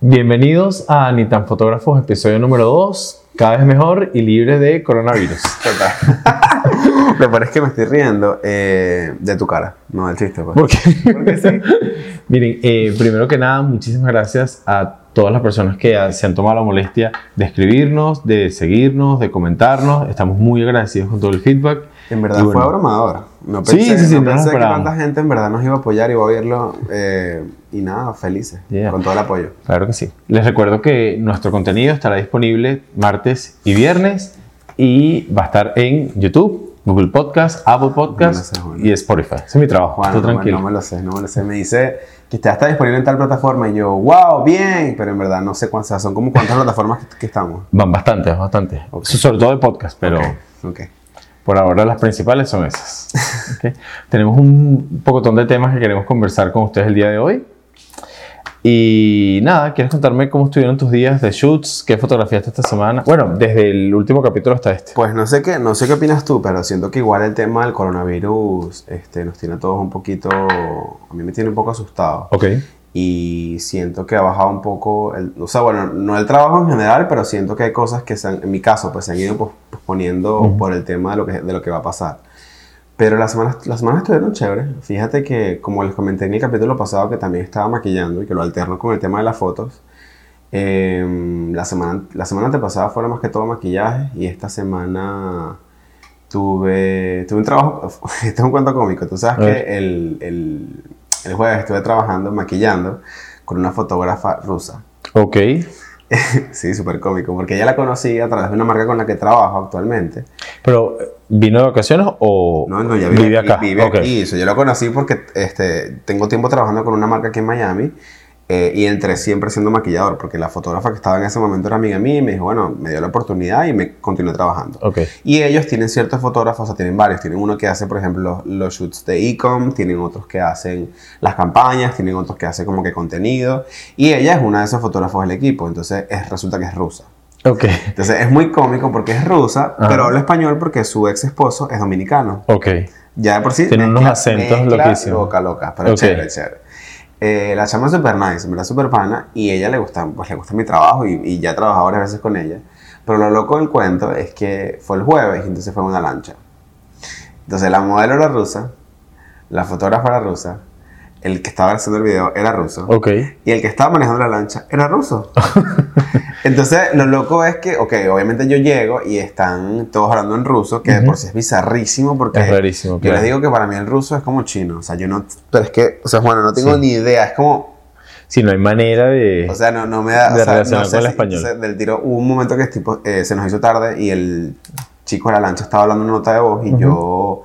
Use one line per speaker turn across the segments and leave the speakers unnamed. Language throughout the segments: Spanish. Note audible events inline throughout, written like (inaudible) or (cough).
Bienvenidos a Ni tan Fotógrafos, episodio número 2, cada vez mejor y libre de coronavirus. (laughs)
Total. (laughs) Lo peor es que me estoy riendo eh, de tu cara, no del chiste. Pues.
¿Por qué? (laughs) Miren, eh, primero que nada, muchísimas gracias a todas las personas que se han tomado la molestia de escribirnos, de seguirnos, de comentarnos. Estamos muy agradecidos con todo el feedback.
En verdad
Y
fue
bueno.
abrumador. No
Sí,
pensé,
sí, sí,
no
no lo
pensé que tanta gente en verdad nos iba a apoyar y iba a verlo. eh, y nada, felices.
Yeah.
Con todo el apoyo.
Claro que sí. Les recuerdo que nuestro contenido estará disponible martes y viernes y va a estar en YouTube, Google Podcast, Apple Podcast
No sé,
y Spotify. Ese es mi trabajo.
No, me-
tranquilo.
no me lo sé, no me lo sé. Me dice que está disponible en tal plataforma y yo, wow, bien. Pero en verdad no sé cuántas, son como cuántas (laughs) plataformas que, que estamos.
Van bastantes, bastantes.
Ok.
Sobre todo de podcast, pero
Ok.
Por ahora las principales son esas. (laughs) Tenemos un pocotón de temas que queremos conversar con ustedes el día de hoy. Y nada, ¿quieres contarme cómo estuvieron tus días de shoots? ¿Qué fotografiaste esta semana? Bueno, desde el último capítulo hasta este.
Pues no sé qué, no sé qué opinas tú, pero siento que igual el tema del coronavirus este, nos tiene a todos un poquito, a mí me tiene un poco asustado.
Ok.
Y siento que ha bajado un poco, el, o sea, bueno, no el trabajo en general, pero siento que hay cosas que se han- en mi caso, pues se han ido pos- posponiendo
Ujú.
por el tema de lo, que, de lo que va a pasar. Pero las semanas, las semanas estuvieron chéveres. Fíjate que, como les comenté en el capítulo pasado, que también estaba maquillando y que lo alterno con el tema de las fotos, em, la, semana, la semana antepasada fueron más que todo maquillaje y esta semana tuve, tuve un trabajo, (laughs) este es un cuento cómico, tú sabes que el, el, el jueves estuve trabajando, maquillando con una fotógrafa rusa.
Ok. (laughs)
Sí, súper cómico, porque ella la conocí a través de una marca con la que trabajo actualmente.
Pero, ¿vino de vacaciones o
No, no, ya vive, aquí,
acá?
Vive aquí. Yo la conocí porque este, tengo tiempo trabajando con una marca aquí en Miami eh, y entré siempre siendo maquillador, porque la fotógrafa que estaba en ese momento era amiga mía y me dijo, bueno, me dio la oportunidad y me continué trabajando.
Ok.
Y ellos tienen ciertos fotógrafos, o sea, tienen varios. Tienen uno que hace, por ejemplo, los, los shoots de e-com, tienen otros que hacen las campañas, tienen otros que hacen como que contenido. Y ella es una de esos fotógrafos del equipo, entonces es, resulta que es rusa.
Ok.
Entonces es muy cómico porque es rusa,
Ajá.
pero habla español porque su ex esposo es dominicano.
Ok.
Ya de por sí.
Tiene unos acentos loquísimos.
Loca, loca, pero
Ok.
chévere, chévere. Eh, la chama es súper nice, me la súper pana y ella le gusta, pues le gusta mi trabajo y, ya he trabajado varias veces con ella. Pero lo loco del cuento es que fue el jueves y entonces fue una lancha. Entonces la modelo era rusa, la fotógrafa era rusa, el que estaba haciendo el video era ruso
Ok.
y el que estaba manejando la lancha era ruso. (laughs) Entonces, lo loco es que, ok, obviamente yo llego y están todos hablando en ruso, que de por sí es bizarrísimo porque
Es rarísimo,
yo
claro.
les digo que para mí el ruso es como chino. O sea, yo no. Pero es que, o sea, bueno, no tengo
Sí.
ni idea. Es como.
Si no hay manera de...
O sea, no, no me da.
De
o sea,
relacionar
no sé
con el
si-
español.
entonces, del tiro, hubo un momento que tipo, eh, se nos hizo tarde y el chico de la lancha estaba hablando una nota de voz y yo.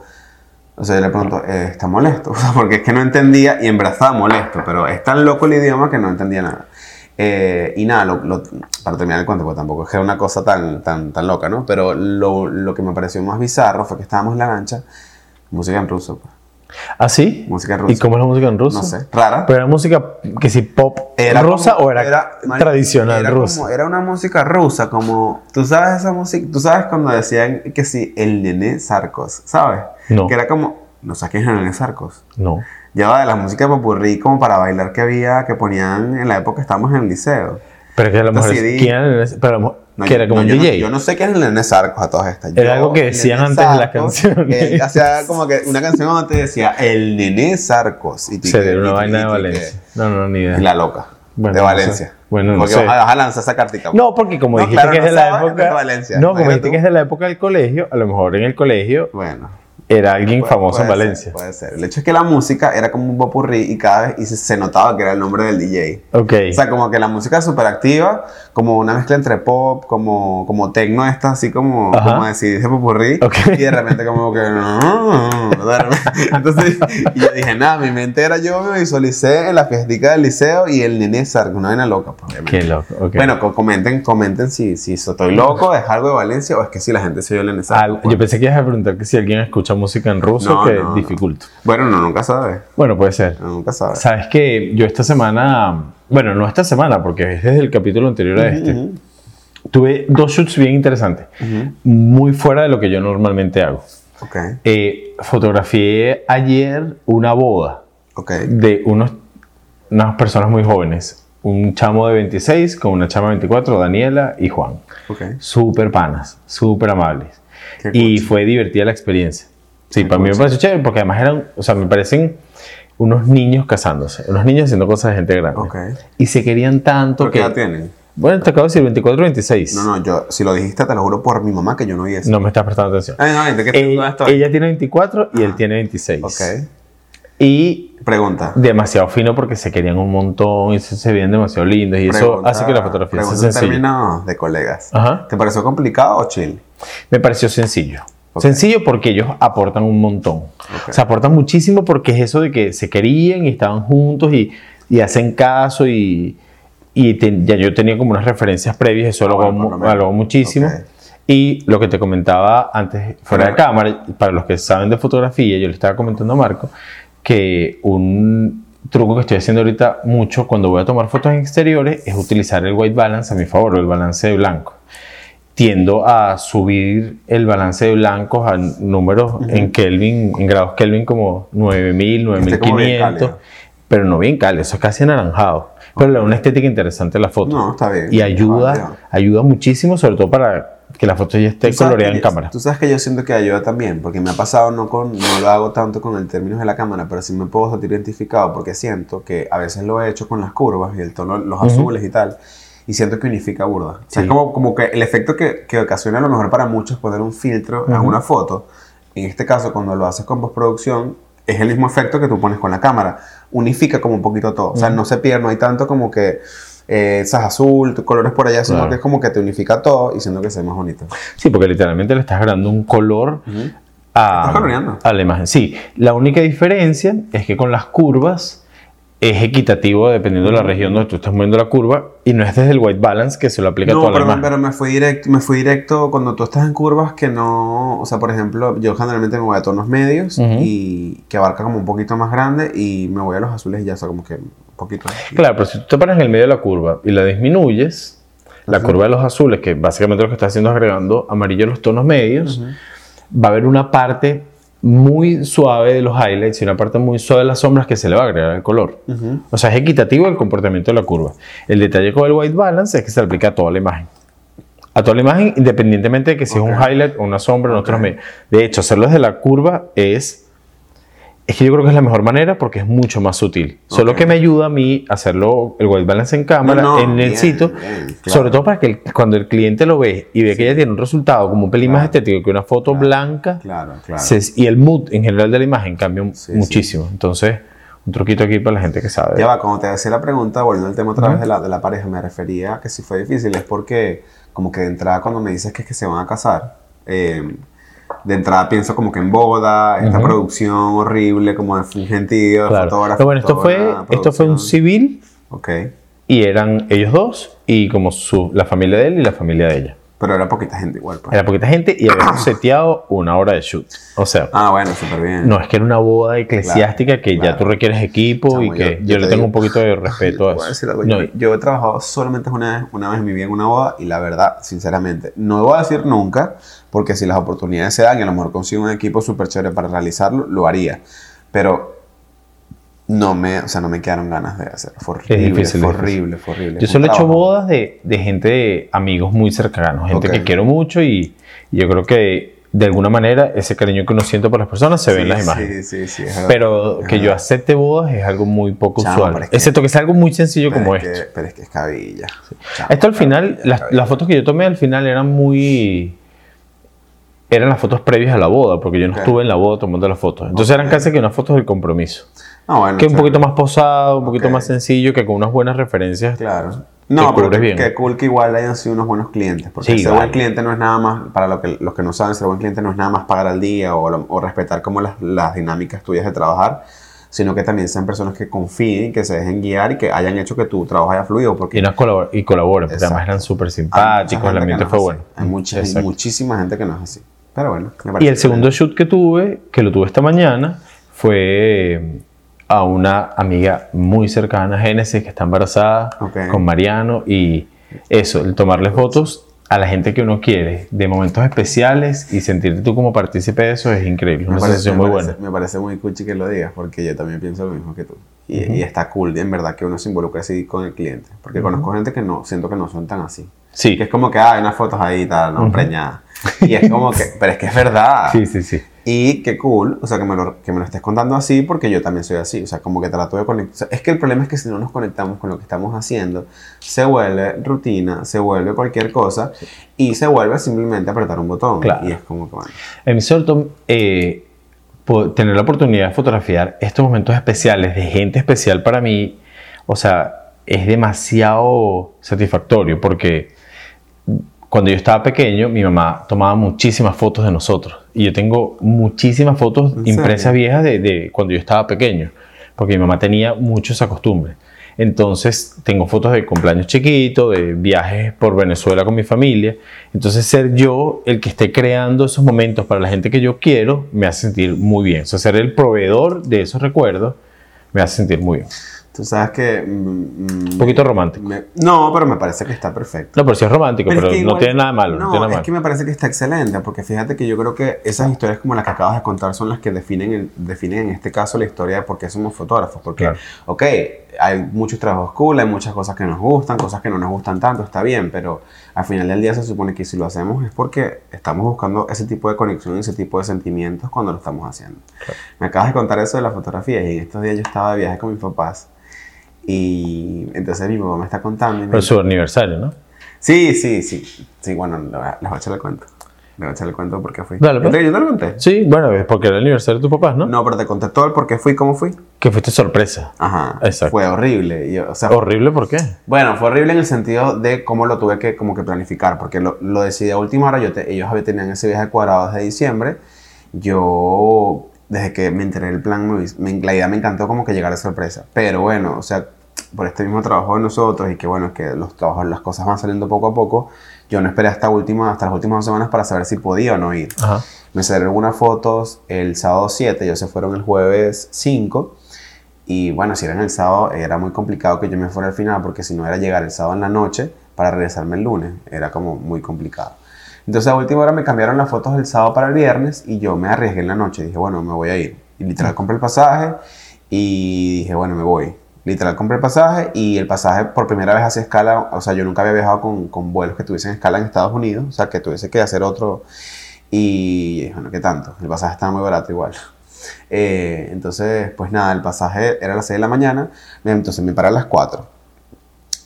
O sea, yo le pregunto, eh, ¿está molesto? (laughs) Porque es que no entendía y en verdad estaba molesto, pero es tan loco el idioma que no entendía nada. Eh, y nada, lo- lo- para terminar el cuento, porque tampoco es que era una cosa tan, tan, tan loca, ¿no? Pero lo, lo que me pareció más bizarro fue que estábamos en la lancha, música en ruso, pues.
¿Ah, sí?
música rusa.
¿Y cómo es la música en ruso?
No sé, rara.
¿Pero era música que si pop rusa
como-
o era,
marico,
tradicional
era
rusa?
como- era una música rusa, como. ¿Tú sabes esa música? ¿Tú sabes cuando decían que sí, el nené Sarcos? ¿Sabes?
No.
Que era como. No sé quién es el nené Sarcos.
No.
Llevaba de la música popurrí como para bailar que había, que ponían en la época que estábamos en el liceo.
Pero que a lo mejor...
CD.
¿Quién era el- pero a lo mejor-
No,
que
yo-
era como
no,
un
yo no-
DJ.
yo no sé quién es el Nene Sarcos a todas estas.
Era
Yo,
algo que decían
Nene
antes de las canciones.
hacía (laughs) como que una canción te decía el Nene Sarcos. Y
Se dio una
y
vaina
y
de Valencia. No, no, ni idea.
Y la loca.
Bueno,
de
no
Valencia.
sé. Bueno, no
Porque
sé.
vas a- lanzar esa cartica.
No, porque como
No,
dijiste
claro,
que es
no
de la época...
de Valencia.
No, como dijiste
tú.
que es de la época del colegio, a lo mejor en el colegio
Bueno.
Era alguien
puede-
famoso en
puede ser,
Valencia.
puede ser. El hecho es que la música era como un popurrí y cada vez y se, se notaba que era el nombre del DJ.
Ok.
O sea, como que la música súper activa, como una mezcla entre pop, como, como tecno esta, así como,
Ajá.
como decir, dice popurrí,
Ok.
y de repente como que... (laughs) Entonces, y yo dije, nada, mi mente era yo, me visualicé en la fiestica del liceo y el nene Sark, una vaina loca, pues, obviamente.
Qué loco. ok.
Bueno, co- comenten, comenten si, si estoy loco, es algo de Valencia o es que si la gente se oye el nene Sark.
Al- yo pensé que ibas a preguntar que si alguien escucha música en ruso,
No,
que
no, no.
dificulta.
Bueno, no, nunca sabe,
Bueno, puede ser.
no, nunca sabe.
Sabes que yo esta semana, bueno, no esta semana, porque es desde el capítulo anterior a este,
Ujú,
tuve dos shoots bien interesantes,
ujú.
muy fuera de lo que yo normalmente hago.
Ok,
Eh, fotografié ayer una boda
ok.
de unos, unas personas muy jóvenes. un chamo de 26 con una chama de 24, Daniela y Juan.
Ok.
Súper panas, súper amables.
Qué
Y
cuchi.
fue divertida la experiencia. Sí, para mí me pareció chévere porque además eran, o sea, me parecen unos niños casándose, unos niños haciendo cosas de gente grande.
Ok.
Y se querían tanto
¿Por qué
que...
edad tienen?
Bueno, te acabo de decir 24 26.
No, no, yo, si lo dijiste, te lo juro por mi mamá que yo no vi eso.
No me estás prestando atención.
Ay, no, ¿de qué
Ella,
estoy?
ella tiene 24 y él tiene 26.
Ok.
Y
Pregunta.
demasiado fino porque se querían un montón y se, veían demasiado lindos y eso hace que la fotografía sea sencilla.
de colegas.
Ajá.
¿Te pareció complicado o chill?
Me pareció sencillo. Sencillo porque ellos aportan un montón. O sea, aportan muchísimo porque es eso de que se querían y estaban juntos y, y hacen caso y, y ya yo tenía como unas referencias previas, eso lo, hago, muchísimo.
Ok.
Y lo que te comentaba antes, fuera de cámara, para los que saben de fotografía, yo le estaba comentando a Marco que un truco que estoy haciendo ahorita mucho cuando voy a tomar fotos en exteriores es utilizar el white balance a mi favor, o el balance de blanco. Tiendo a subir el balance de blancos a números en Kelvin, en grados Kelvin como 9000,
esté como bien
9500,
cálido.
pero no bien cálido, eso es casi anaranjado. Pero le da una estética interesante a la foto.
No, está bien.
Y ayuda,
Válido.
ayuda muchísimo, sobre todo para que la foto ya esté coloreada en
yo-
cámara.
Tú sabes que yo siento que ayuda también, porque me ha pasado, no, con, no lo hago tanto con el término de la cámara, pero sí me puedo sentir identificado porque siento que a veces lo he hecho con las curvas y el tono, los azules y tal, y siento que unifica burda. O sea,
Sí.
es como, como que el efecto que, que ocasiona a lo mejor para muchos poner un filtro a una foto, en este caso cuando lo haces con postproducción, es el mismo efecto que tú pones con la cámara. Unifica como un poquito todo. O sea, no se pierde, no hay tanto como que eh, esas azul, colores por allá, sino
Claro.
que es como que te unifica todo y siento que se ve más bonito.
Sí, porque literalmente le estás dando un color a,
Estás coloreando.
a la imagen. Sí, la única diferencia es que con las curvas es equitativo dependiendo de la región donde tú estás moviendo la curva y no es desde el white balance que se lo aplica a
No,
toda la
pero,
imagen.
pero me fui directo, me fui directo cuando tú estás en curvas que no, o sea, por ejemplo, yo generalmente me voy a tonos medios y que abarca como un poquito más grande y me voy a los azules y ya, sea, como que un poquito.
Claro, pero si tú te paras en el medio de la curva y la disminuyes, la curva de los azules, que básicamente lo que está haciendo es agregando amarillo a los tonos medios, va a haber una parte muy suave de los highlights y una parte muy suave de las sombras que se le va a agregar el color. O sea, es equitativo el comportamiento de la curva. El detalle con el white balance es que se aplica a toda la imagen. A toda la imagen, independientemente de que si es un highlight o una sombra en otros medios. De hecho, hacerlo desde la curva es es que yo creo que es la mejor manera porque es mucho más sutil. Solo
Ok.
que me ayuda a mí hacerlo el white balance en cámara,
No, no,
en el
bien,
sitio,
bien, claro.
sobre todo para que el- cuando el cliente lo ve y ve que ella tiene un resultado como un pelín más
Claro.
estético que una foto blanca
Claro, claro.
se- y el mood en general de la imagen cambia
Sí,
muchísimo. Entonces, un truquito aquí para la gente que sabe.
Ya va, cuando te hacía la pregunta, volviendo al tema otra vez de la, de la pareja, me refería a que si fue difícil, es porque como que de entrada cuando me dices que es que se van a casar, eh, de entrada pienso como que en boda, esta producción horrible, como de un gentío,
Claro.
fotógrafo.
Pero bueno, esto fue, esto fue un civil
Ok,
y eran ellos dos y como su, la familia de él y la familia de ella.
Pero era poquita gente igual. Pues.
Era poquita gente y habíamos (coughs) seteado una hora de shoot. O sea,
Ah, bueno, súper bien.
no es que era una boda eclesiástica que ya
claro.
tú requieres equipo
Chamo,
y que
yo-
yo,
yo
le
te
tengo
digo-
un poquito de respeto a eso.
algo,
No,
yo, yo he trabajado solamente una vez, una vez en mi vida en una boda y la verdad, sinceramente, no voy a decir nunca, porque si las oportunidades se dan y a lo mejor consigo un equipo súper chévere para realizarlo, lo haría. Pero no me, o sea, no me quedaron ganas de hacerlo. Fue horrible,
difícil,
fue
es difícil.
horrible, fue horrible.
Yo
Es
solo he hecho bodas de, de gente, de amigos muy cercanos, gente que quiero mucho y, yo creo que de alguna manera ese cariño que uno siente por las personas se ve en las imágenes.
Sí, sí, sí. es.
Pero
Es
que yo acepte bodas es algo muy poco
Chamo,
usual.
es que-
Excepto que sea algo muy sencillo como
es
esto.
que- pero es que es cabilla. Chamo,
Esto al final,
cabilla,
las,
cabilla.
las fotos que yo tomé al final eran muy... Eran las fotos previas a la boda, porque yo no
Ok.
estuve en la boda tomando las fotos. Entonces eran casi que unas fotos del compromiso.
No, bueno,
Que un poquito más posado, un poquito
Ok.
más sencillo, que con unas buenas referencias.
Claro. No, pero
bien.
que cool que igual hayan sido unos buenos clientes. Porque
Sí,
ser
vale.
buen cliente no es nada más, para lo que, los que no saben, ser buen cliente no es nada más pagar al día o, o respetar como las, las dinámicas tuyas de trabajar, sino que también sean personas que confíen, que se dejen guiar y que hayan hecho que tu trabajo haya fluido. Porque
Y, nos colabor- y colaboren, porque además eran súper simpáticos, el ambiente
no
fue
es
bueno.
así. Hay, mucha, hay muchísima gente que no es así. Pero bueno, me
Y
parece
el segundo shoot que tuve, que lo tuve esta mañana, fue a una amiga muy cercana a Génesis que está embarazada
Ok.
con Mariano y eso, el tomarle fotos a la gente que uno quiere de momentos especiales y sentirte tú como partícipe de eso es increíble. Una sensación muy
parece,
buena.
me parece muy cuchi que lo digas porque yo también pienso lo mismo que tú. Y, y está cool, en verdad, que uno se involucre así con el cliente. Porque conozco gente que no, siento que no son tan así.
Sí.
Que es como que ah, hay unas fotos ahí y tal, no, preñadas. (laughs) Y es como que, pero es que es verdad.
Sí, sí, sí.
Y qué cool, o sea, que me, lo, que me lo estés contando así porque yo también soy así. O sea, como que trato de conectar. o sea, es que el problema es que si no nos conectamos con lo que estamos haciendo, se vuelve rutina, se vuelve cualquier cosa y se vuelve simplemente apretar un botón.
Claro.
Y es como que, bueno.
En mi eh, tener la oportunidad de fotografiar estos momentos especiales de gente especial para mí, o sea, es demasiado satisfactorio porque cuando yo estaba pequeño, mi mamá tomaba muchísimas fotos de nosotros. Y yo tengo muchísimas fotos
¿En
impresas
serio?
viejas de, de cuando yo estaba pequeño, porque mi mamá tenía mucho esa costumbre. Entonces, tengo fotos de cumpleaños chiquitos, de viajes por Venezuela con mi familia. Entonces, ser yo el que esté creando esos momentos para la gente que yo quiero, me hace sentir muy bien. O sea, ser el proveedor de esos recuerdos, me hace sentir muy bien.
Tú sabes que... mm, mm,
Un poquito romántico.
me- no, pero me parece que está perfecto.
No, pero sí es romántico, pero,
es que
no
igual-
tiene nada malo. No,
No,
tiene nada
es
malo.
que me parece que está excelente, porque fíjate que yo creo que esas historias como las que acabas de contar son las que definen, el- definen en este caso la historia de por qué somos fotógrafos. Porque,
Claro.
ok, hay muchos trabajos cool, hay muchas cosas que nos gustan, cosas que no nos gustan tanto, está bien, pero al final del día se supone que si lo hacemos es porque estamos buscando ese tipo de conexión, ese tipo de sentimientos cuando lo estamos haciendo. Me acabas de contar eso de la fotografía y en estos días yo estaba de viaje con mis papás y entonces mi mamá me está contando y me
Pero su aniversario, ¿no?
Sí, sí, sí. Sí, bueno, le les voy a echar el cuento. Les voy a echar el cuento por qué fui.
Dale,
¿Yo
pues.
yo te lo conté?
Sí, bueno, es porque era el aniversario de tus papás, ¿no?
No, pero te conté todo el por qué fui, cómo fui.
Que fuiste sorpresa.
Ajá.
Exacto.
Fue horrible. yo- o sea,
Horrible, ¿por qué?
bueno, fue horrible en el sentido de cómo lo tuve que como que planificar, porque lo, lo decidí a última hora. Yo te- ellos tenían ese viaje cuadrado desde diciembre. Yo, desde que me enteré del plan, me, me- la idea me encantó como que llegara sorpresa. Pero bueno, o sea, por este mismo trabajo de nosotros y que bueno, que los trabajos, las cosas van saliendo poco a poco, yo no esperé hasta, última, hasta las últimas dos semanas para saber si podía o no ir.
Ajá.
Me salieron algunas fotos el sábado 7, ellos se fueron el jueves 5. Y bueno, si era en el sábado, era muy complicado que yo me fuera al final, porque si no era llegar el sábado en la noche para regresarme el lunes, era como muy complicado. Entonces a última hora me cambiaron las fotos del sábado para el viernes y yo me arriesgué en la noche. Dije, bueno, me voy a ir. Y literal compré el pasaje y dije, bueno, me voy. Literal compré el pasaje y el pasaje por primera vez hacía escala, o sea, yo nunca había viajado con, con vuelos que tuviesen escala en Estados Unidos, o sea, que tuviese que hacer otro. Y bueno, ¿qué tanto? El pasaje estaba muy barato igual. Eh, entonces, pues nada, el pasaje era a las 6 de la mañana, entonces me paré a las 4.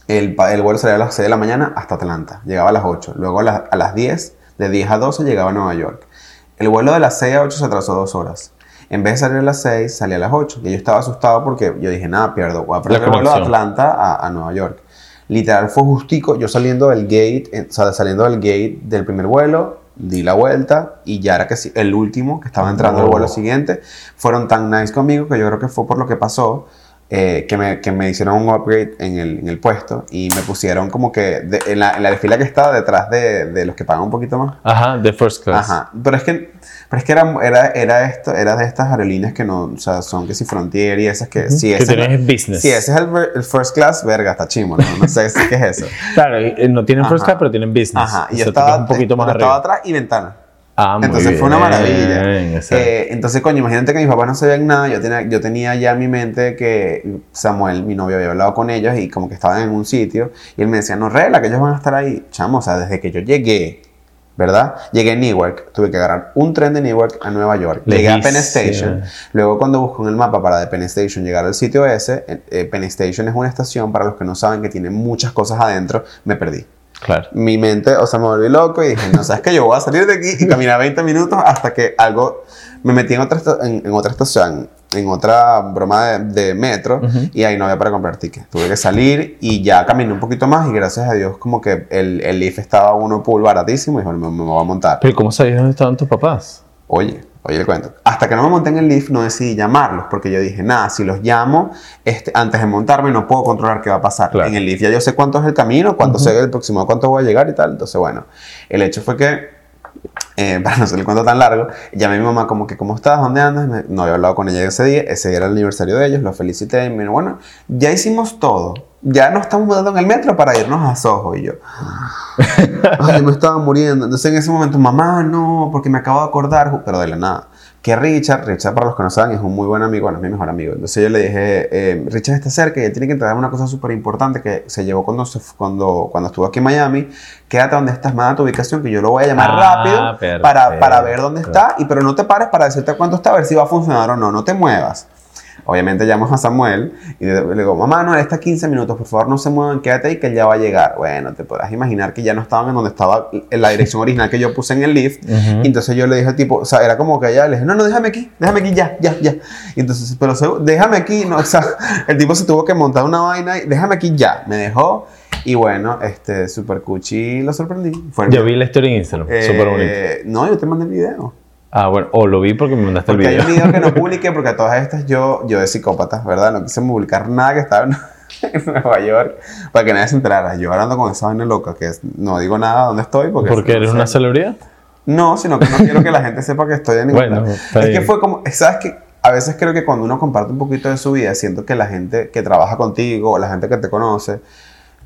El, vuelo salía a las 6 de la mañana hasta Atlanta, llegaba a las 8. Luego a, las- a las 10, de 10 a 12 llegaba a Nueva York. El vuelo de las 6 a 8 se atrasó dos horas. En vez de salir a las 6, salía a las 8. Y yo estaba asustado porque yo dije, nada, pierdo. Voy a perder el vuelo de. Atlanta a, a Nueva York. Literal fue justico, yo saliendo del gate, eh, saliendo del gate del primer vuelo, di la vuelta y ya era que sí, el último que estaba entrando al
Oh.
vuelo siguiente. Fueron tan nice conmigo que yo creo que fue por lo que pasó. Eh, que, me, que me hicieron un upgrade en el, en el puesto y me pusieron como que de- en, la, en la fila que estaba detrás de, de los que pagan un poquito más.
Ajá, de first class.
Ajá, pero es que, pero es que era, era, era, esto, era de estas aerolíneas que no, o sea, son que si Frontier y esas que, si
que
ese es
business.
si ese es el, el first class, verga, está chimo, ¿no? No sé qué es eso. (laughs)
Claro, eh, no tienen first class, pero tienen business.
Ajá, y
O sea,
estaba,
un poquito más
pero estaba
arriba.
atrás y ventana.
Ah,
Entonces fue una maravilla. Eh, entonces, coño, imagínate que mis papás no sabían nada. Yo tenía, yo tenía ya en mi mente que Samuel, mi novio, había hablado con ellos y como que estaban en un sitio. Y él me decía, no, regla, que ellos van a estar ahí. Chamo, o sea, desde que yo llegué, ¿verdad? Llegué a Newark, tuve que agarrar un tren de Newark a Nueva York. Llegué a Penn. Station. Luego, cuando busco en el mapa para de Penn Station llegar al sitio ese, eh, Penn Station es una estación, para los que no saben, que tiene muchas cosas adentro. Me perdí
Claro.
mi mente, o sea, me volví loco y dije, no, sabes que yo voy a salir de aquí y caminar 20 minutos hasta que algo, me metí en otra, en, en otra estación, en otra broma de, de metro y ahí no había para comprar tickets. Tuve que salir y ya caminé un poquito más y gracias a Dios como que el, el Leaf estaba uno pool baratísimo y dije, me, me voy a montar.
Pero ¿cómo sabías dónde estaban tus papás?
Oye, oye el cuento. Hasta que no me monté en el lift no decidí llamarlos porque yo dije, nada, si los llamo este, antes de montarme no puedo controlar qué va a pasar.
Claro.
En el lift ya yo sé cuánto es el camino, cuánto sé el próximo, cuánto voy a llegar y tal. Entonces, bueno, el hecho fue que, eh, (laughs) para no hacer el cuento tan largo, llamé a mi mamá como que, ¿cómo estás? ¿Dónde andas? Me- no había hablado con ella ese día, ese día era el aniversario de ellos, los felicité y me dijo, bueno, ya hicimos todo. Ya no estamos montando en el metro para irnos a Soho. Y yo, (laughs) ay, me estaba muriendo. Entonces en ese momento, mamá, no, porque me acabo de acordar, pero de la nada que Richard, Richard para los que no saben es un muy buen amigo, bueno, es mi mejor amigo. Entonces yo le dije, eh, Richard está cerca y él tiene que entregar una cosa súper importante que se llevó cuando, cuando, cuando estuvo aquí en Miami. Quédate donde estás, manda tu ubicación que yo lo voy a llamar
Ah,
rápido para, para ver dónde está, y pero no te pares para decirte cuánto está, a ver si va a funcionar o no, no te muevas. Obviamente llamo a Samuel y le le digo, mamá, no, él está 15 minutos, por favor no se muevan, quédate ahí que él ya va a llegar. Bueno, te podrás imaginar que ya no estaban en donde estaba en la dirección original que yo puse en el lift.
Ujú.
Y entonces yo le dije al tipo, o sea, era como que ya le dije, no, no, déjame aquí, déjame aquí, ya, ya, ya. Y entonces, pero se- déjame aquí, no, o sea, (laughs) el tipo se tuvo que montar una vaina y déjame aquí ya. Me dejó y bueno, este, Super Cuchi lo sorprendí. Fue
Yo vi la historia en Instagram,
eh,
súper bonito.
No, yo te mandé el video.
Ah, bueno, o lo vi porque me mandaste el
Porque hay
video.
un video que no (laughs) publiqué porque a todas estas yo, yo de psicópata, ¿verdad? No quise publicar nada que estaba (laughs) en, Nueva York para que nadie se enterara. Yo hablando con esa vaina loca que es- no digo nada dónde estoy porque...
Porque eres
no
una celebridad.
No, sino que no quiero que la gente sepa que estoy en ningún
Bueno,
Es que fue como, ¿sabes qué? A veces creo que cuando uno comparte un poquito de su vida, siento que la gente que trabaja contigo o la gente que te conoce,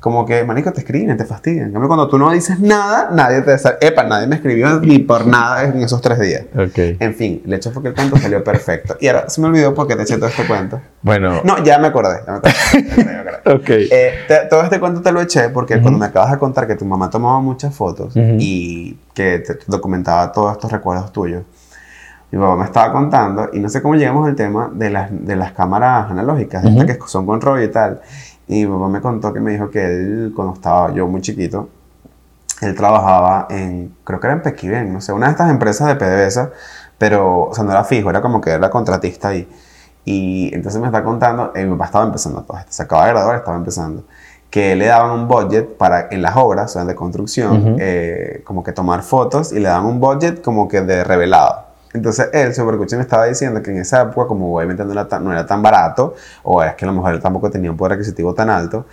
como que, manico, te escriben, te fastidian. En cambio, cuando tú no dices nada, nadie te sa- Epa, nadie me escribió ni por nada en esos tres días.
Ok.
En fin, el hecho fue que el cuento salió perfecto. Y ahora se me olvidó porque te eché todo este cuento.
Bueno,
No, ya me acordé. Ya me acordé, (laughs)
ok.
Eh, te- todo este cuento te lo eché porque cuando me acabas de contar que tu mamá tomaba muchas fotos
Ujú.
y que te documentaba todos estos recuerdos tuyos, mi papá me estaba contando y no sé cómo llegamos al tema de las, de las cámaras analógicas, estas que son con rollo y tal. Y mi papá me contó que me dijo que él, cuando estaba yo muy chiquito, él trabajaba en, creo que era en Pequiven, no sé, una de estas empresas de PDVSA, pero, o sea, no era fijo, era como que era contratista ahí. Y entonces me está contando, eh, mi papá estaba empezando todo esto, se acaba de graduar, estaba empezando, que le daban un budget para, en las obras, o sea, de construcción,
Ujú.
eh, como que tomar fotos y le daban un budget como que de revelado. Entonces él, Super Cuchi, me estaba diciendo que en esa época, como obviamente no era tan, no era tan barato, o es que a lo mejor él tampoco tenía un poder adquisitivo tan alto,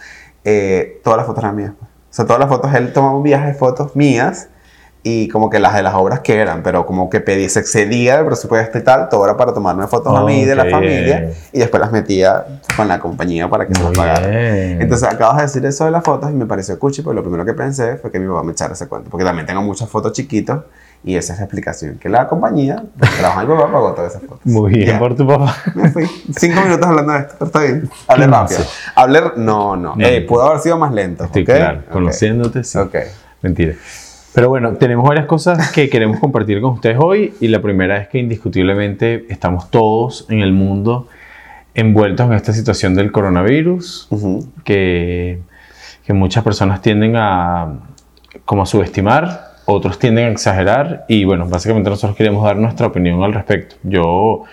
eh, todas las fotos eran mías. pues. O sea, todas las fotos, él tomaba un viaje de fotos mías y como que las de las obras que eran, pero como que pedí, se excedía del presupuesto y tal, todo era para tomarme fotos a mí y de la familia y después las metía con la compañía para que se las
Muy
pagara.
bien.
Entonces acabas de decir eso de las fotos y me pareció cuchi, pero lo primero que pensé fue que mi papá me echara ese cuento, porque también tengo muchas fotos chiquitos y esa es la explicación, que la compañía, trabaja mi papá, pagó todas esas fotos.
Muy bien
Ya.
por tu papá.
Me fui. Cinco minutos hablando de esto, pero está bien. Hablé
No,
rápido. Hablé... No, no. Ey, pudo haber sido más lento.
Estoy
¿ok?
claro,
Ok.
conociéndote, sí.
Ok.
Mentira. Pero bueno, tenemos varias cosas que queremos compartir con ustedes hoy y la primera es que indiscutiblemente estamos todos en el mundo envueltos en esta situación del coronavirus,
Ujú.
que, que muchas personas tienden a como a subestimar, otros tienden a exagerar y bueno, básicamente nosotros queremos dar nuestra opinión al respecto. Yo,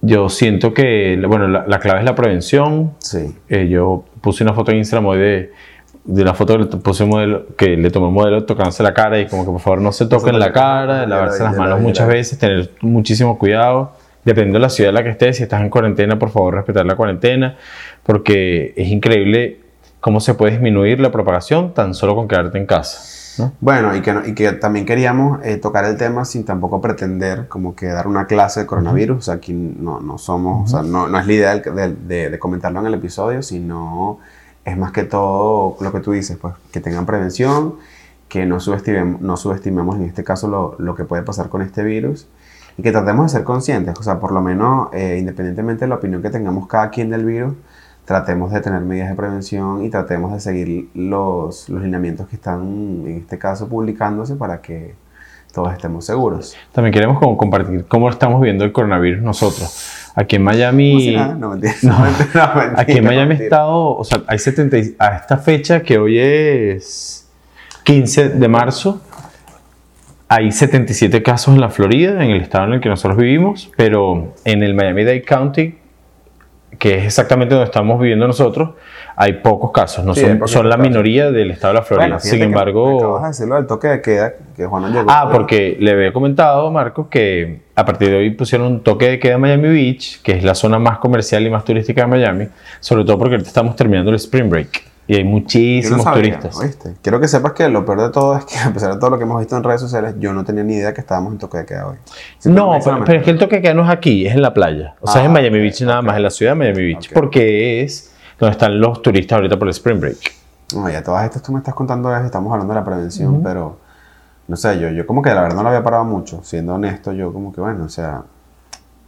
yo siento que, bueno, la, la clave es la prevención,
Sí.
eh, yo puse una foto en Instagram hoy de, de una foto que le puse modelo, que le tomé un modelo tocándose la cara y como que por favor no se toquen la cara, lavarse las manos muchas veces, tener muchísimo cuidado, dependiendo de la ciudad en la que estés, si estás en cuarentena, por favor respetar la cuarentena, porque es increíble cómo se puede disminuir la propagación tan solo con quedarte en casa. ¿No?
Bueno, y que, no- y que también queríamos eh, tocar el tema sin tampoco pretender como que dar una clase de coronavirus. O sea, aquí no, no somos, o sea, no, no es la idea del- de, de- de comentarlo en el episodio, sino es más que todo lo que tú dices, pues que tengan prevención, que no subestimemos, no subestimemos en este caso lo, lo que puede pasar con este virus y que tratemos de ser conscientes, o sea, por lo menos eh, independientemente de la opinión que tengamos cada quien del virus, tratemos de tener medidas de prevención y tratemos de seguir los, los lineamientos que están en este caso publicándose para que todos estemos seguros.
También queremos como compartir cómo estamos viendo el coronavirus nosotros. Aquí en Miami...
Si nada, no, mentira, (laughs)
No.
mentira, no, mentira,
Aquí en Miami ha estado, o sea, hay 70, y- a esta fecha que hoy es 15 de marzo, hay 77 casos en la Florida, en el estado en el que nosotros vivimos, pero en el Miami-Dade County, que es exactamente donde estamos viviendo nosotros, hay pocos casos, no
Sí,
son, son la
casos.
minoría del estado de la Florida.
Bueno,
Sin embargo,
acabas de decirlo del toque de queda, que Juan llegó.
Ah, porque le había comentado, Marco, que a partir de hoy pusieron un toque de queda en Miami Beach, que es la zona más comercial y más turística de Miami, sobre todo porque ahorita estamos terminando el Spring Break y hay
Yo no
muchísimos
sabía,
turistas.
¿oíste? Quiero que sepas que lo peor de todo es que (laughs) a pesar de todo lo que hemos visto en redes sociales, yo no tenía ni idea que estábamos en toque de queda hoy.
No,
Simplemente
pero, pero es que el toque de queda no es aquí, es en la playa. O sea, es en
Ah,
Miami
ok,
Beach nada
ok.
más, en la ciudad de Miami Beach,
Ok.
porque es donde están los turistas ahorita por el Spring Break.
No, ya todas estas tú me estás contando, es- estamos hablando de la prevención, pero no sé, yo, yo como que la verdad no lo había parado mucho, siendo honesto, yo como que bueno, o sea,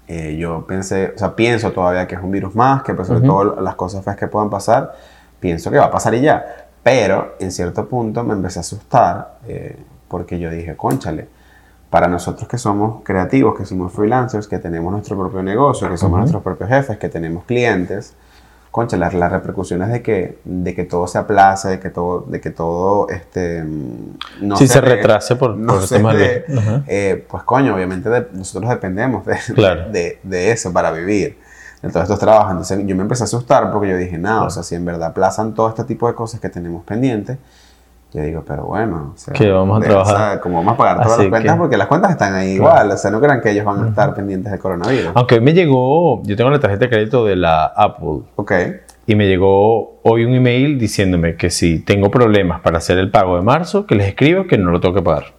eh, yo pensé, o sea, pienso todavía que es un virus más, que pues sobre todo las cosas feas que puedan pasar, pienso que va a pasar y ya, pero en cierto punto me empecé a asustar eh, porque yo dije, conchale, para nosotros que somos creativos, que somos freelancers, que tenemos nuestro propio negocio, que somos nuestros propios jefes, que tenemos clientes, concha, las, las repercusiones de que, de que todo se aplace, de que todo, de que todo este, mm, no
Sí, se
dé-
retrase por-
no
por
se dé,
de- Ajá.
eh, pues coño, obviamente de- nosotros dependemos de,
Claro.
de, de eso para vivir, todos estos trabajos. Entonces yo me empecé a asustar porque yo dije, no, o sea, si en verdad aplazan todo este tipo de cosas que tenemos pendientes, yo digo, pero bueno, o sea,
Que vamos a
de-
trabajar.
o sea, como vamos a pagar todas
Así
las cuentas
que-
porque las cuentas están ahí igual, o sea, no crean que ellos van a estar pendientes del coronavirus.
Aunque hoy me llegó, yo tengo la tarjeta de crédito de la Apple
Ok,
y me llegó hoy un email diciéndome que si tengo problemas para hacer el pago de marzo, que les escribo que no lo tengo que pagar.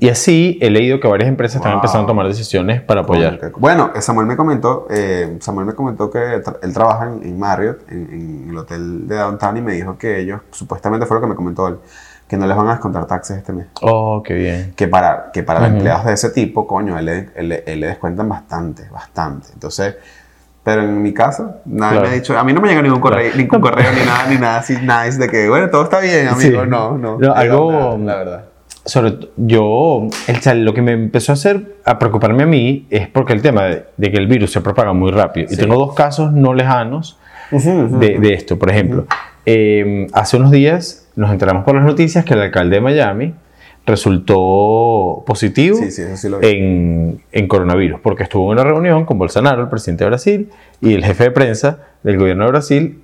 Y así he leído que varias empresas están empezando a tomar decisiones para apoyar.
Bueno, Samuel me comentó, eh, Samuel me comentó que tra- él trabaja en, en Marriott, en, en el hotel de Downtown, y me dijo que ellos, supuestamente fue lo que me comentó él, que no les van a descontar taxes este mes.
Oh, qué bien.
Que para, que para empleados de ese tipo, coño, él, le- él le- él le descuentan bastante, bastante. Entonces, pero en mi caso, nadie
Claro.
me ha dicho, a mí no me llega ningún correo,
Claro.
ningún (laughs) correo ni nada, ni nada así nice de que, bueno, todo está bien, amigo.
Sí.
No, no.
No, algo-
nada, la verdad.
Sobre yo, el, lo que me empezó a hacer, a preocuparme a mí, es porque el tema de, de que el virus se propaga muy rápido. Y tengo dos casos no lejanos de, de esto. Por ejemplo, eh, hace unos días nos enteramos por las noticias que el alcalde de Miami resultó positivo
Sí, sí, sí
en, en coronavirus, porque estuvo en una reunión con Bolsonaro, el presidente de Brasil, y el jefe de prensa del gobierno de Brasil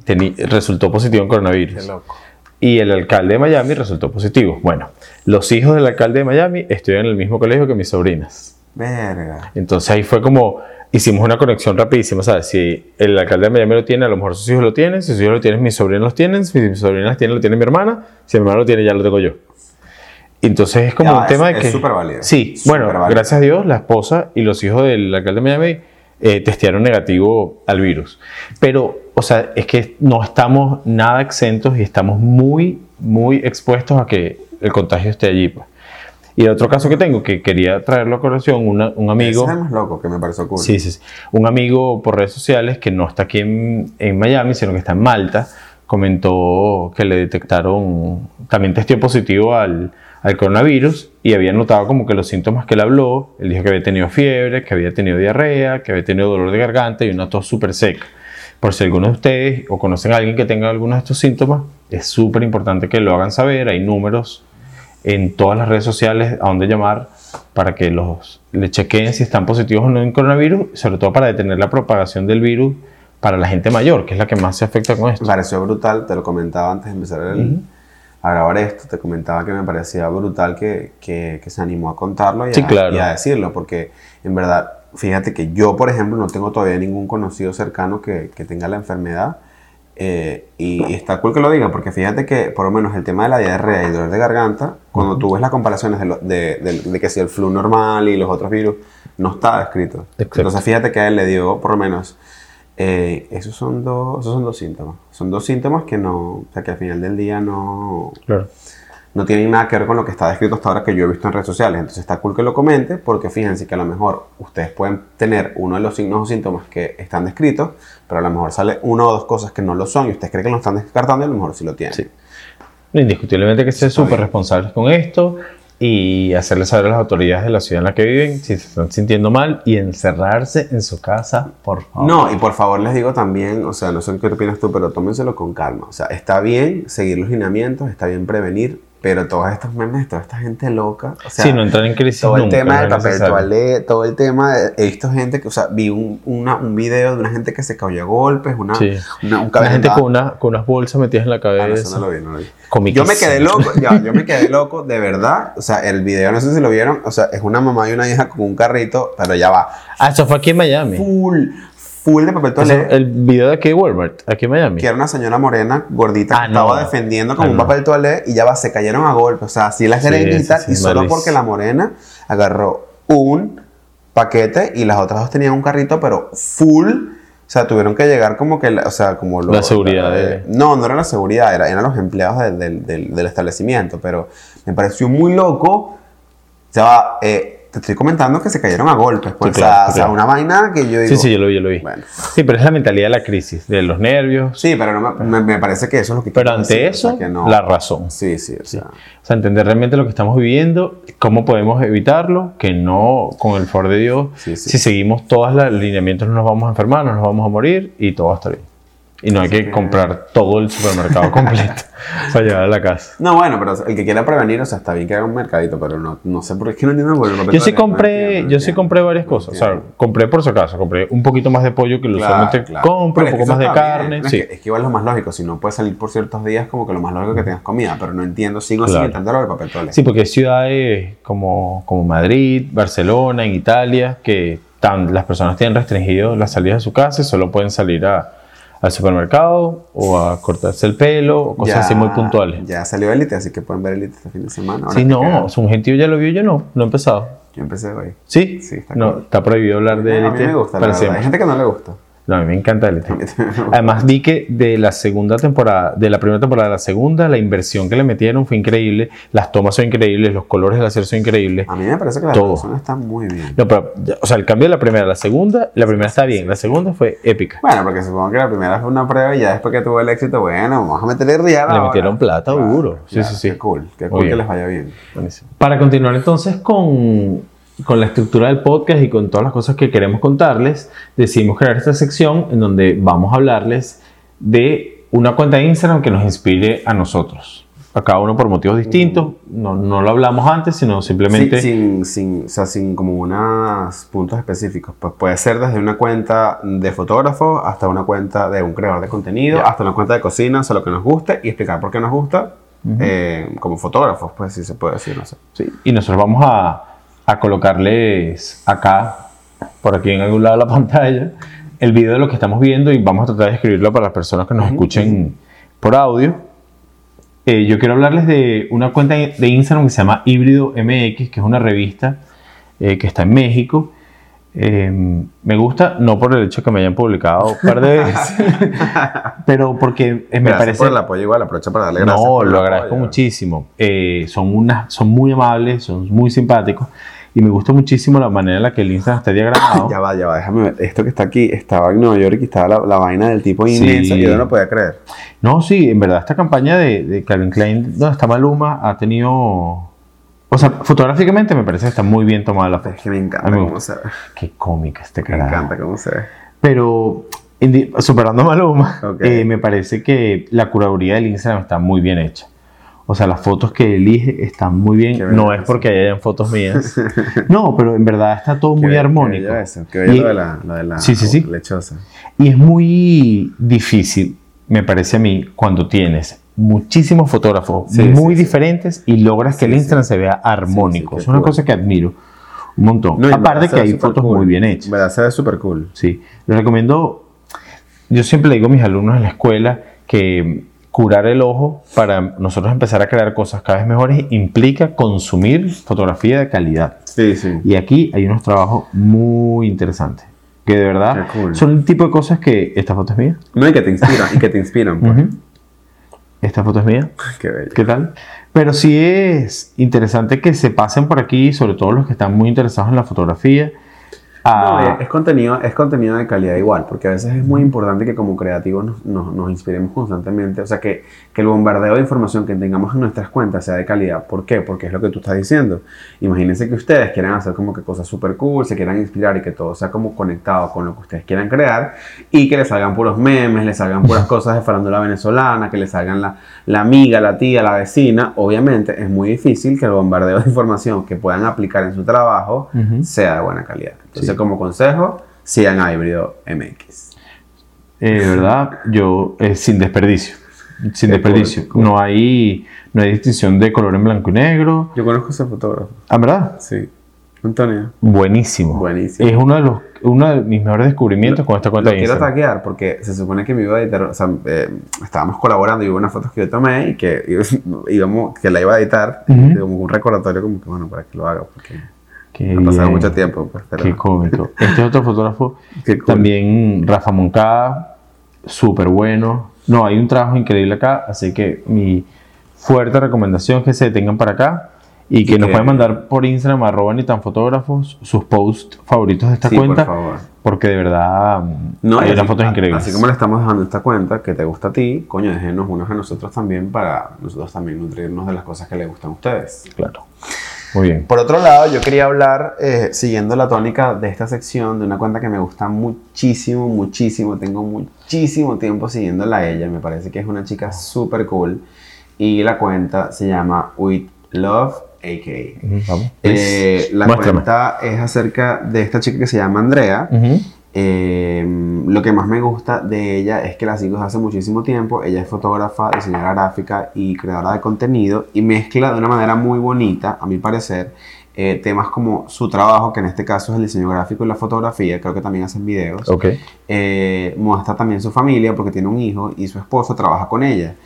resultó positivo en coronavirus.
Qué loco.
Y el alcalde de Miami resultó positivo. Bueno, los hijos del alcalde de Miami estudian en el mismo colegio que mis sobrinas.
Verga.
Entonces ahí fue como, hicimos una conexión rapidísima, ¿sabes? Si el alcalde de Miami lo tiene, a lo mejor sus hijos lo tienen, si sus hijos lo tienen, mis sobrinos los tienen, si mis sobrinas tienen, lo tiene mi hermana, si mi hermana lo tiene, ya lo tengo yo. Entonces es como un tema
es-
de
es
que...
súper válido.
Sí, bueno,
válido.
gracias a Dios, la esposa y los hijos del alcalde de Miami eh, testearon negativo al virus. Pero, o sea, es que no estamos nada exentos y estamos muy, muy expuestos a que el contagio esté allí. pues. Y el otro caso que tengo, que quería traerlo a colación, una- un amigo...
Ese es el más loco que me pareció cool.
Sí, sí, sí. Un amigo por redes sociales que no está aquí en, en Miami, sino que está en Malta, comentó que le detectaron, también testió positivo al, al coronavirus y había notado como que los síntomas que él habló, él dijo que había tenido fiebre, que había tenido diarrea, que había tenido dolor de garganta y una tos súper seca. Por si alguno de ustedes o conocen a alguien que tenga algunos de estos síntomas, es súper importante que lo hagan saber. Hay números en todas las redes sociales a donde llamar para que los le chequeen si están positivos o no en coronavirus, sobre todo para detener la propagación del virus para la gente mayor, que es la que más se afecta con esto.
Me pareció brutal, te lo comentaba antes de empezar el- a grabar esto, te comentaba que me parecía brutal que, que- que se animó a contarlo y,
Sí,
a,
claro.
y a decirlo, porque en verdad, fíjate que yo, por ejemplo, no tengo todavía ningún conocido cercano que, que tenga la enfermedad. eh, y, y está cool que lo diga, porque fíjate que por lo menos el tema de la diarrea y el dolor de garganta, cuando tú ves las comparaciones de, lo- de- de- de que si el flu normal y los otros virus, no está descrito.
Exacto.
Entonces fíjate que a él le dio por lo menos eh, esos, son dos, esos son dos síntomas. Son dos síntomas que no, o sea, que al final del día no,
Claro.
No tienen nada que ver con lo que está descrito hasta ahora que yo he visto en redes sociales. Entonces está cool que lo comente porque fíjense que a lo mejor ustedes pueden tener uno de los signos o síntomas que están descritos, pero a lo mejor sale una o dos cosas que no lo son y ustedes creen que lo están descartando y a lo mejor sí lo tienen.
Sí. Indiscutiblemente que ser súper responsables con esto y hacerle saber a las autoridades de la ciudad en la que viven si se están sintiendo mal y encerrarse en su casa, por favor.
No, y por favor les digo también, o sea, no sé qué opinas tú, pero tómenselo con calma. O sea, está bien seguir los lineamientos, está bien prevenir, pero todos estos memes, toda esta gente loca, o sea,
sí, no entrar en crisis
todo el
nunca,
tema del papel toalé, todo el tema, de- he visto gente que, o sea, vi un, una- un video de una gente que se cayó a golpes, una,
Sí.
una- un
gente con, una, con unas bolsas metidas en la
Ah,
cabeza.
no, eso no lo vi, no lo vi. Yo me quedé loco, ya, yo me quedé loco, de verdad, o sea, el video, no sé si lo vieron, o sea, es una mamá y una hija con un carrito, pero ya va,
Ah, eso fue aquí en Miami.
full, full de papel toalé.
el video de aquí de Walmart, aquí en Miami.
que era una señora morena gordita
Ah,
que estaba
no.
defendiendo con
Ah,
un
no.
papel toalé y ya va, se cayeron a golpe. O sea, así las
Sí,
greñitas
sí, sí,
y solo porque la morena agarró un paquete y las otras dos tenían un carrito, pero full. O sea, tuvieron que llegar como que, la- o sea, como lo-
La seguridad de-
No, no era la seguridad, era, eran los empleados del- del- del- del establecimiento, pero me pareció muy loco. O sea, eh, te estoy comentando que se cayeron a golpes, pues,
Sí,
o sea,
claro,
o sea,
claro.
una vaina que yo digo...
Sí, sí, yo lo vi, yo lo vi.
Bueno.
Sí, pero es la mentalidad de la crisis, de los nervios.
Sí, pero no me, me- me parece que eso es lo que
Pero ante
decir, o sea,
eso,
que no-
la razón.
Sí, sí, o sea...
O sea, entender realmente lo que estamos viviendo, cómo podemos evitarlo, que no, con el favor de Dios,
Sí, sí.
si seguimos todos los lineamientos no nos vamos a enfermar, no nos vamos a morir y todo va a estar bien. Y no hay que comprar todo el supermercado (laughs) completo para llevar a la casa.
No, bueno, pero el que quiera prevenir, o sea, está bien que haga un mercadito, pero no, no sé por qué es que no entiendo por papel
Yo sí compré, yo sí compré varias cosas. O sea, compré por si acaso, compré un poquito más de pollo que lo
Claro,
usualmente
claro.
compro, un poco más de carne.
¿no? Es
Sí.
que, es que igual es lo más lógico, si no puedes salir por ciertos días, como que lo más lógico es que tengas comida, pero no entiendo, sigo
Claro.
sin entender lo del papel toalé.
Sí, porque hay ciudades como, como Madrid, Barcelona, en Italia, que tan, las personas tienen restringido las salidas de su casa y solo pueden salir a- al supermercado o a cortarse el pelo o cosas
Ya-
así muy puntuales.
Ya salió Elite, así que pueden ver Elite este fin de semana. Ahora
Sí, no, un gentío ya lo vio, yo no, no he empezado.
Yo empecé hoy.
¿Sí?
Sí, está
no, está prohibido hablar de
a mí me gusta, la verdad. Hay gente que no le gusta.
No, a mí me encanta
gusta. (laughs)
Además vi que de la segunda temporada, de la primera temporada a la segunda, la inversión que le metieron fue increíble, las tomas son increíbles, los colores del acero son increíbles.
A mí me parece que la
Todo.
producción está muy bien.
No, pero, o sea, el cambio de la primera a la segunda, la primera está bien, la segunda fue épica.
Bueno, porque supongo que la primera fue una prueba y ya después que tuvo el éxito, bueno, vamos a meterle real
Le
ahora.
metieron plata
Claro,
duro. Sí,
claro,
sí, sí.
Qué cool, qué cool que les vaya bien.
Para continuar entonces con, con la estructura del podcast y con todas las cosas que queremos contarles, decidimos crear esta sección en donde vamos a hablarles de una cuenta de Instagram que nos inspire a nosotros. A cada uno por motivos distintos. No, no lo hablamos antes, sino simplemente...
Sí, sin, sin, o sea, sin como unos puntos específicos. Pues puede ser desde una cuenta de fotógrafo hasta una cuenta de un creador de contenido, hasta una cuenta de cocina, o sea, lo que nos guste y explicar por qué nos gusta eh, como fotógrafos, pues si se puede decir, no sé.
Sí, Y nosotros vamos a, a colocarles acá, por aquí en algún lado de la (laughs) pantalla, el video de lo que estamos viendo y vamos a tratar de escribirlo para las personas que nos escuchen por audio. Eh, yo quiero hablarles de una cuenta de Instagram que se llama Híbrido MX, que es una revista eh, que está en México. Eh, me gusta, no por el hecho que me hayan publicado un par de (laughs) veces, pero porque me
Gracias
parece...
por el apoyo igual, aprovecho para darle gracias.
No, lo
apoyo.
agradezco muchísimo. Eh, son, unas, son muy amables, son muy simpáticos y me gusta muchísimo la manera en la que el Instagram está diagramado. (coughs)
Ya va, ya va, déjame ver. Esto que está aquí, estaba en Nueva York y estaba la, la vaina del tipo
Sí.
inmensa y yo no lo podía creer.
No, sí, en verdad esta campaña de, de Calvin Klein, donde está Maluma, ha tenido... O sea, fotográficamente me parece que está muy bien tomada la foto.
Es que me encanta
A mí me
cómo se ve.
Qué cómica este
Me
carajo.
encanta cómo se ve.
Pero superando a Maluma,
Ok.
eh, me parece que la curaduría del Instagram está muy bien hecha. O sea, las fotos que elige están muy bien.
Qué
No es porque hayan fotos mías. (laughs) No, pero en verdad está todo
Qué
muy armónico.
Qué eso, qué
Y-
lo de la, lo de la
Sí, sí, sí.
lechosa.
Y es muy difícil, me parece a mí, cuando tienes muchísimos fotógrafos muy diferentes y logras que el Instagram se vea armónico. es una
cool.
cosa que admiro un montón.
No,
Aparte que hay fotos
cool.
muy bien hechas.
Verdad se ve súper cool.
Sí, les recomiendo, yo siempre le digo a mis alumnos en la escuela que curar el ojo para nosotros empezar a crear cosas cada vez mejores implica consumir fotografía de calidad.
Sí, sí.
Y aquí hay unos trabajos muy interesantes, que de verdad
cool.
son el tipo de cosas que esta foto es mía,
No, y que te inspiran, y que te inspiran. pues.
Ujú. esta foto es mía,
Qué bello.
¿qué tal? Pero sí es interesante que se pasen por aquí, sobre todo los que están muy interesados en la fotografía.
No,
a-
es, contenido, es contenido de calidad igual, porque a veces es muy importante que como creativos nos, nos- nos inspiremos constantemente, o sea, que, que el bombardeo de información que tengamos en nuestras cuentas sea de calidad. ¿Por qué? Porque es lo que tú estás diciendo. Imagínense que ustedes quieran hacer como que cosas súper cool, se quieran inspirar y que todo sea como conectado con lo que ustedes quieran crear y que les salgan puros memes, les salgan puras (laughs) cosas de farándula venezolana, que les salgan la, la amiga, la tía, la vecina. Obviamente es muy difícil que el bombardeo de información que puedan aplicar en su trabajo sea de buena calidad. Entonces,
Sí.
Como consejo, sigan a Híbrido MX.
Eh, verdad, yo eh, sin desperdicio. Sin desperdicio. No hay no hay distinción de color en blanco y negro.
Yo conozco a ese fotógrafo.
Ah, ¿verdad?
Sí. Antonio.
Buenísimo.
Buenísimo.
Es uno de los uno de mis mejores descubrimientos con esta cuenta
Lo
de
quiero
Instagram.
taguear porque se supone que me iba a editar, o sea, eh, estábamos colaborando y hubo unas fotos que yo tomé y que (laughs) íbamos, que la iba a editar,
Ujú.
como un recordatorio como que bueno, para que lo haga, porque
Qué
Ha pasado
bien.
mucho tiempo. pues, pero-
Qué cómico. Este es otro fotógrafo. (laughs)
Qué cool.
También Rafa Moncada, súper bueno. No, hay un trabajo increíble acá, así que mi fuerte recomendación es que se detengan para acá y que nos
que-
pueden mandar por Instagram arroba ni tan fotógrafos sus posts favoritos de esta
Sí,
cuenta,
por favor.
porque de verdad
No,
hay unas
así-
fotos increíbles.
Así como le estamos dejando esta cuenta que te gusta a ti, coño, déjenos unos a nosotros también para nosotros también nutrirnos de las cosas que les gustan a ustedes.
Claro. Muy bien.
Por otro lado, yo quería hablar, eh, siguiendo la tónica de esta sección, de una cuenta que me gusta muchísimo, muchísimo. Tengo muchísimo tiempo siguiéndola a ella. Me parece que es una chica súper cool. Y la cuenta se llama With Love AK.
Vamos.
Eh, la
Muéstrame.
cuenta es acerca de esta chica que se llama Andrea. Eh, lo que más me gusta de ella es que la sigo desde hace muchísimo tiempo. Ella es fotógrafa, diseñadora gráfica y creadora de contenido y mezcla de una manera muy bonita, a mi parecer, eh, temas como su trabajo, que en este caso es el diseño gráfico y la fotografía. Creo que también hacen videos.
Ok.
Eh, muestra también su familia porque tiene un hijo y su esposo trabaja con ella.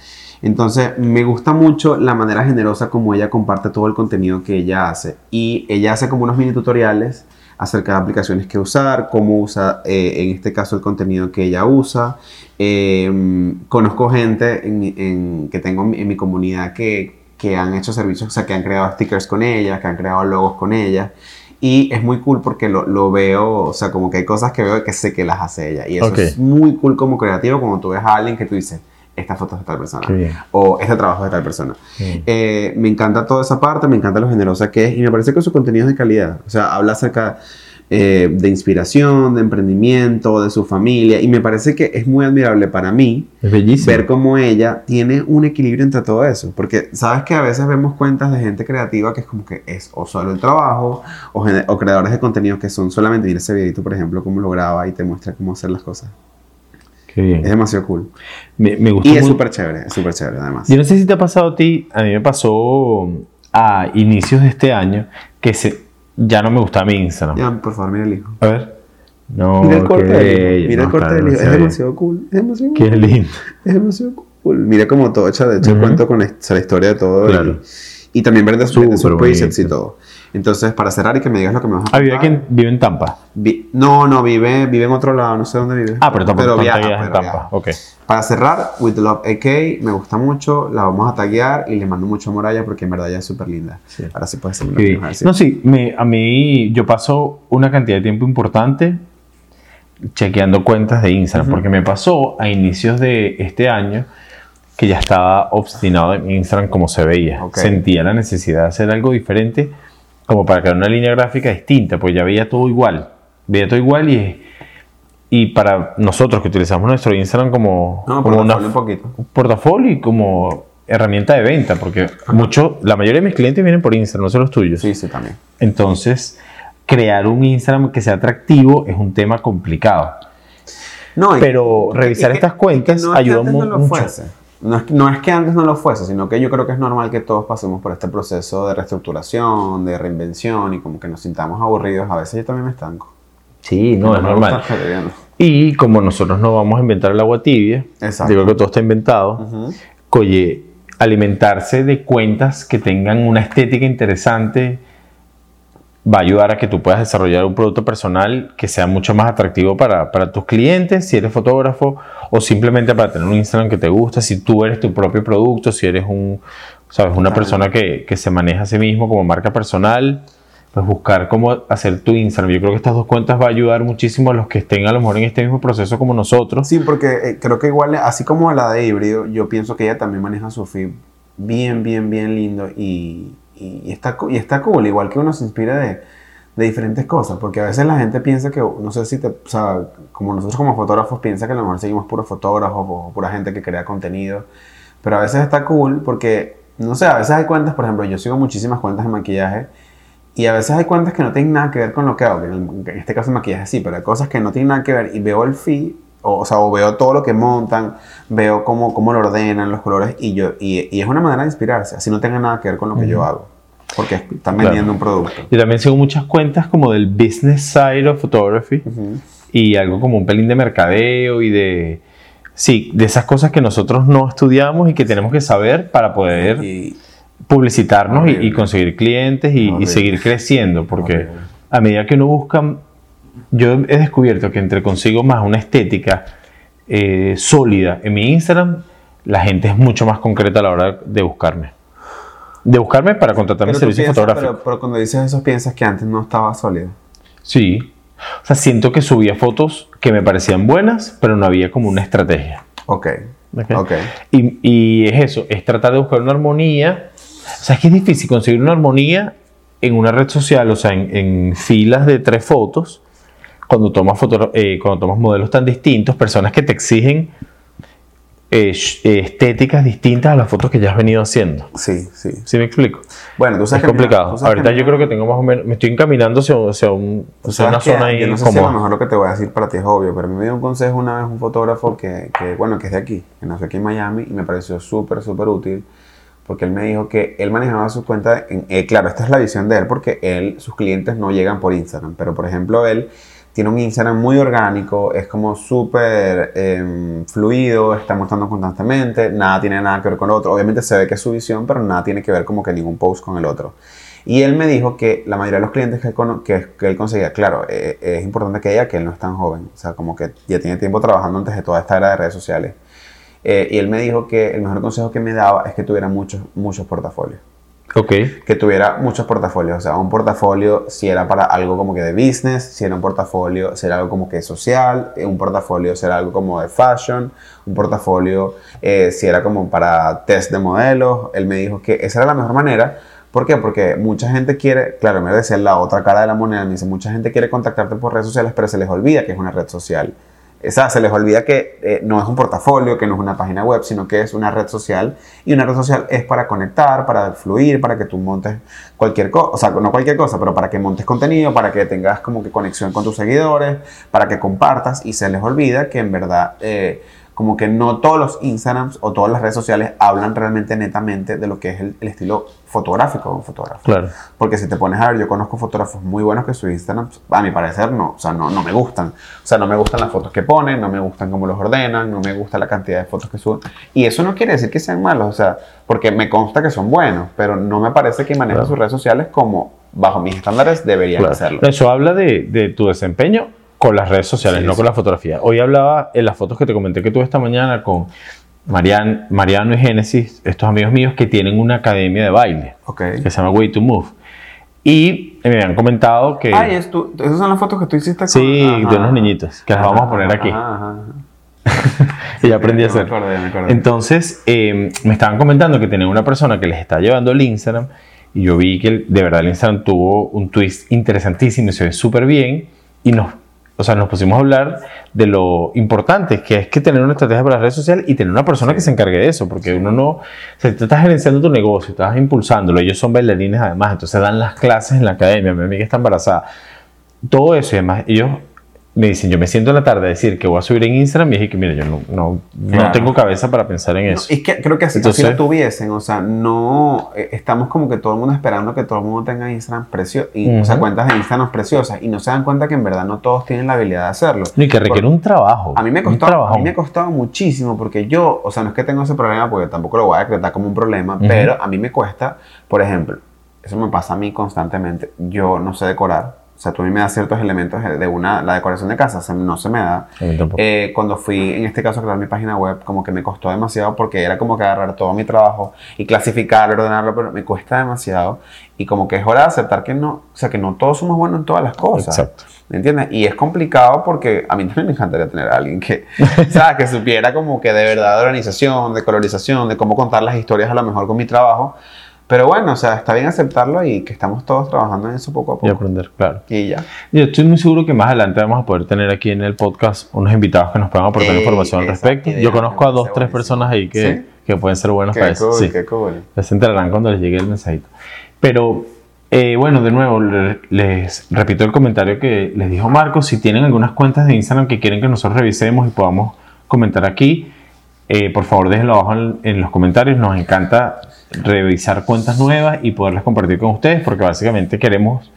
Entonces me gusta mucho la manera generosa como ella comparte todo el contenido que ella hace. Y ella hace como unos mini tutoriales acerca de aplicaciones que usar, cómo usa eh, en este caso el contenido que ella usa. Eh, conozco gente en, que tengo en mi, comunidad que, que han hecho servicios, o sea, que han creado stickers con ella, que han creado logos con ella. Y es muy cool porque lo, lo veo, o sea, como que hay cosas que veo que sé que las hace ella. Y eso es muy cool como creativo cuando tú ves a alguien que tú dices, esta foto es de tal persona. O este trabajo de tal persona. Eh, me encanta toda esa parte, me encanta lo generosa que es y me parece que su contenido es de calidad. O sea, habla acerca eh, de inspiración, de emprendimiento, de su familia y me parece que es muy admirable para mí
Es
ver cómo ella tiene un equilibrio entre todo eso. Porque sabes que a veces vemos cuentas de gente creativa que es como que es o solo el trabajo o, o creadores de contenidos que son solamente, mira ese videito, por ejemplo, cómo lo graba y te muestra cómo hacer las cosas.
Qué bien.
Es demasiado cool.
Me, me gustó
Y es súper chévere, es súper chévere además.
Yo no sé si te ha pasado a ti, a mí me pasó a inicios de este año que se, ya no me gustaba mi Instagram.
Ya, por favor, mira el hijo.
A ver. No,
Mira el corte del hijo. Mira el
No,
corte
está
del hijo. Es
demasiado
cool. Es demasiado
bien. Qué
cool.
lindo.
Es demasiado cool. Mira como todo de hecho, el
Ujú.
cuento con la, historia de todo. y-
Claro.
Y, también ver de sus sus presets y todo. Entonces, para cerrar y que me digas lo que me vas a
Ah, vive aquí
contar.
en, vive en Tampa.
Vi- no, no, vive, vive en otro lado, no sé dónde vive.
Ah, pero tampoco
viaja,
viajas en
pero
Tampa.
viaja.
Ok.
Para cerrar, With Love AK, me gusta mucho, la vamos a taguear y le mando mucho amor a ella porque en verdad ella es súper linda.
Sí.
Ahora sí puedes mujer, sí.
No, sí, me- a mí yo paso una cantidad de tiempo importante chequeando cuentas de Instagram, porque me pasó a inicios de este año que ya estaba obstinado en Instagram como se veía.
Ok.
Sentía la necesidad de hacer algo diferente como para crear una línea gráfica distinta, pues ya veía todo igual. Veía todo igual y, y para nosotros que utilizamos nuestro Instagram como,
No,
como una
un poquito.
portafolio y como herramienta de venta, porque mucho, la mayoría de mis clientes vienen por Instagram, no son los tuyos.
Sí, sí, también.
Entonces, crear un Instagram que sea atractivo es un tema complicado.
No,
Pero revisar
que-
estas cuentas
y que no es
ayuda mucho.
No es, que- no es que antes no lo fuese, sino que yo creo que es normal que todos pasemos por este proceso de reestructuración, de reinvención y como que nos sintamos aburridos. A veces yo también me estanco.
Sí, no, es
me
normal. Y como nosotros no vamos a inventar el agua tibia,
Exacto.
digo que todo está inventado,
Ujú.
oye, alimentarse de cuentas que tengan una estética interesante va a ayudar a que tú puedas desarrollar un producto personal que sea mucho más atractivo para, para tus clientes, si eres fotógrafo, o simplemente para tener un Instagram que te gusta, si tú eres tu propio producto, si eres un, sabes, una persona que, que se maneja a sí mismo como marca personal, pues buscar cómo hacer tu Instagram. Yo creo que estas dos cuentas va a ayudar muchísimo a los que estén a lo mejor en este mismo proceso como nosotros.
Sí, porque eh, creo que igual, así como la de híbrido, yo pienso que ella también maneja su feed bien, bien, bien lindo y, y, y está, y está cool, igual que uno se inspira de, de diferentes cosas, porque a veces la gente piensa que, no sé si te, o sea, como nosotros como fotógrafos piensa que a lo mejor seguimos puros fotógrafos o pura gente que crea contenido, pero a veces está cool porque, no sé, a veces hay cuentas, por ejemplo, yo sigo muchísimas cuentas de maquillaje y a veces hay cuentas que no tienen nada que ver con lo que hago, que en, en este caso el maquillaje sí, pero hay cosas que no tienen nada que ver y veo el feed, o, o sea, o veo todo lo que montan, veo cómo, cómo lo ordenan, los colores, y, yo, y, y es una manera de inspirarse, así no tenga nada que ver con lo que yo hago, porque están
Claro.
vendiendo un producto.
Yo también sigo muchas cuentas como del business side of photography y algo como un pelín de mercadeo y de... Sí, de esas cosas que nosotros no estudiamos y que tenemos que saber para poder
Y
publicitarnos y, y conseguir clientes y, y seguir creciendo, porque
Horrible.
a medida que uno busca, yo he descubierto que entre consigo más una estética eh, sólida en mi Instagram, la gente es mucho más concreta a la hora de buscarme. De buscarme para contratar mi
Pero, tú
servicio
piensas-
fotográfico.
pero, pero cuando dices eso, piensas que antes no estaba sólido.
Sí. O sea, siento que subía fotos que me parecían buenas, pero no había como una estrategia.
Ok.
¿ok?
Ok.
Y, y es eso, es tratar de buscar una armonía. O sea, es que es difícil conseguir una armonía en una red social, o sea, en, en filas de tres fotos, cuando tomas, foto, eh, cuando tomas modelos tan distintos, personas que te exigen eh, estéticas distintas a las fotos que ya has venido haciendo.
Sí, sí.
¿Sí me explico?
Bueno, tú
Es
sabes que...
complicado.
tú sabes
Ahorita
que-
yo creo que tengo más o menos, me estoy encaminando hacia, hacia un- hacia una zona ahí
Yo no sé si a lo mejor lo que te voy a decir para ti es obvio, pero me dio un consejo una vez un fotógrafo que, que, bueno, que es de aquí, que nació aquí en Miami y me pareció súper, súper útil porque él me dijo que él manejaba su cuenta, en, eh, claro, esta es la visión de él porque él, sus clientes no llegan por Instagram, pero por ejemplo él tiene un Instagram muy orgánico, es como súper em, fluido, está mostrando constantemente, nada tiene nada que ver con el otro, obviamente se ve que es su visión, pero nada tiene que ver como que ningún post con el otro. Y él me dijo que la mayoría de los clientes que que, que él conseguía, claro, eh, es importante que ella, que él no es tan joven, o sea, como que ya tiene tiempo trabajando antes de toda esta era de redes sociales. Eh, y él me dijo que el mejor consejo que me daba es que tuviera muchos, muchos portafolios. (laughs)
Ok.
Que tuviera muchos portafolios. O sea, un portafolio si era para algo como que de business, si era un portafolio, si era algo como que social, eh, un portafolio si era algo como de fashion, un portafolio eh, si era como para test de modelos. Él me dijo que esa era la mejor manera. ¿Por qué? Porque mucha gente quiere, claro, me decía la otra cara de la moneda, me dice, mucha gente quiere contactarte por redes sociales, pero se les olvida que es una red social. O sea, se les olvida que eh, no es un portafolio, que no es una página web, sino que es una red social. Y una red social es para conectar, para fluir, para que tú montes cualquier cosa, o sea, no cualquier cosa, pero para que montes contenido, para que tengas como que conexión con tus seguidores, para que compartas. Y se les olvida que en verdad, eh, como que no todos los Instagrams o todas las redes sociales hablan realmente netamente de lo que es el, el estilo fotográfico de un fotógrafo.
Claro.
Porque si te pones a ver, yo conozco fotógrafos muy buenos que su Instagram, a mi parecer, no, o sea, no, no me gustan. O sea, no me gustan las fotos que ponen, no me gustan cómo los ordenan, no me gusta la cantidad de fotos que suben. Y eso no quiere decir que sean malos, o sea, porque me consta que son buenos, pero no me parece que manejan
Claro.
sus redes sociales como bajo mis estándares deberían
Claro.
hacerlo.
Eso habla de, de tu desempeño con las redes sociales,
Sí,
no
sí.
con la fotografía. Hoy hablaba en las fotos que te comenté que tuve esta mañana con Marian, Mariano y Génesis, estos amigos míos que tienen una academia de baile
Ok.
que se llama Way to Move. Y me habían comentado que...
Ay, es tu- esas son las fotos que tú hiciste con...
sí,
Ajá.
de unos niñitos, que las vamos a poner aquí.
Ajá, ajá, (laughs) ajá.
Y ya aprendí a
Ya me
hacer.
acordé, me acordé.
Entonces, eh, me estaban comentando que tenían una persona que les está llevando el Instagram y yo vi que el- de verdad el Instagram tuvo un twist interesantísimo y se ve súper bien y nos, o sea, nos pusimos a hablar de lo importante que es que tener una estrategia para las redes sociales y tener una persona que se encargue de eso, porque uno no, o sea, tú estás gerenciando tu negocio, estás impulsándolo, ellos son bailarines además, entonces dan las clases en la academia, mi amiga está embarazada, todo eso y además ellos me dicen, yo me siento en la tarde a decir que voy a subir en Instagram y dije que mira, yo no, no, no tengo cabeza para pensar en
No,
eso.
es que creo que así,
Entonces-
así lo tuviesen, o sea, no, eh, estamos como que todo el mundo esperando que todo el mundo tenga Instagram precioso, y, o sea, cuentas de Instagram preciosas, y no se dan cuenta que en verdad no todos tienen la habilidad de hacerlo.
Y que requiere un trabajo.
A mí me costó, a mí me ha costado muchísimo porque yo, o sea, no es que tengo ese problema porque tampoco lo voy a decretar como un problema, pero a mí me cuesta, por ejemplo, eso me pasa a mí constantemente, yo no sé decorar, o sea, tú a mí me das ciertos elementos de una, la decoración de casa, se- no se me da. Eh, cuando fui, en este caso, a crear mi página web, como que me costó demasiado porque era como que agarrar todo mi trabajo y clasificarlo, ordenarlo, pero me cuesta demasiado. Y como que es hora de aceptar que no, o sea, que no todos somos buenos en todas las cosas.
Exacto.
¿Me entiendes? Y es complicado porque a mí (laughs) también me encantaría tener a alguien que, ¿sabes? que supiera como que de verdad de organización, de colorización, de cómo contar las historias a lo mejor con mi trabajo. Pero bueno, o sea, está bien aceptarlo y que estamos todos trabajando en eso poco a
Y
poco.
aprender, claro.
Y ya.
Yo estoy muy seguro que más adelante vamos a poder tener aquí en el podcast unos invitados que nos puedan aportar
Ey,
información al respecto.
idea
Yo conozco a dos, tres
buenísima.
personas ahí que,
¿Sí?
que pueden ser buenas para
Qué
eso.
cool,
Sí.
qué cool.
Se enterarán cuando les llegue el mensajito. Pero, eh, bueno, de nuevo, le- les repito el comentario que les dijo Marcos. Si tienen algunas cuentas de Instagram que quieren que nosotros revisemos y podamos comentar aquí, eh, por favor déjenlo abajo en, en los comentarios. Nos encanta revisar cuentas nuevas y poderlas compartir con ustedes porque básicamente queremos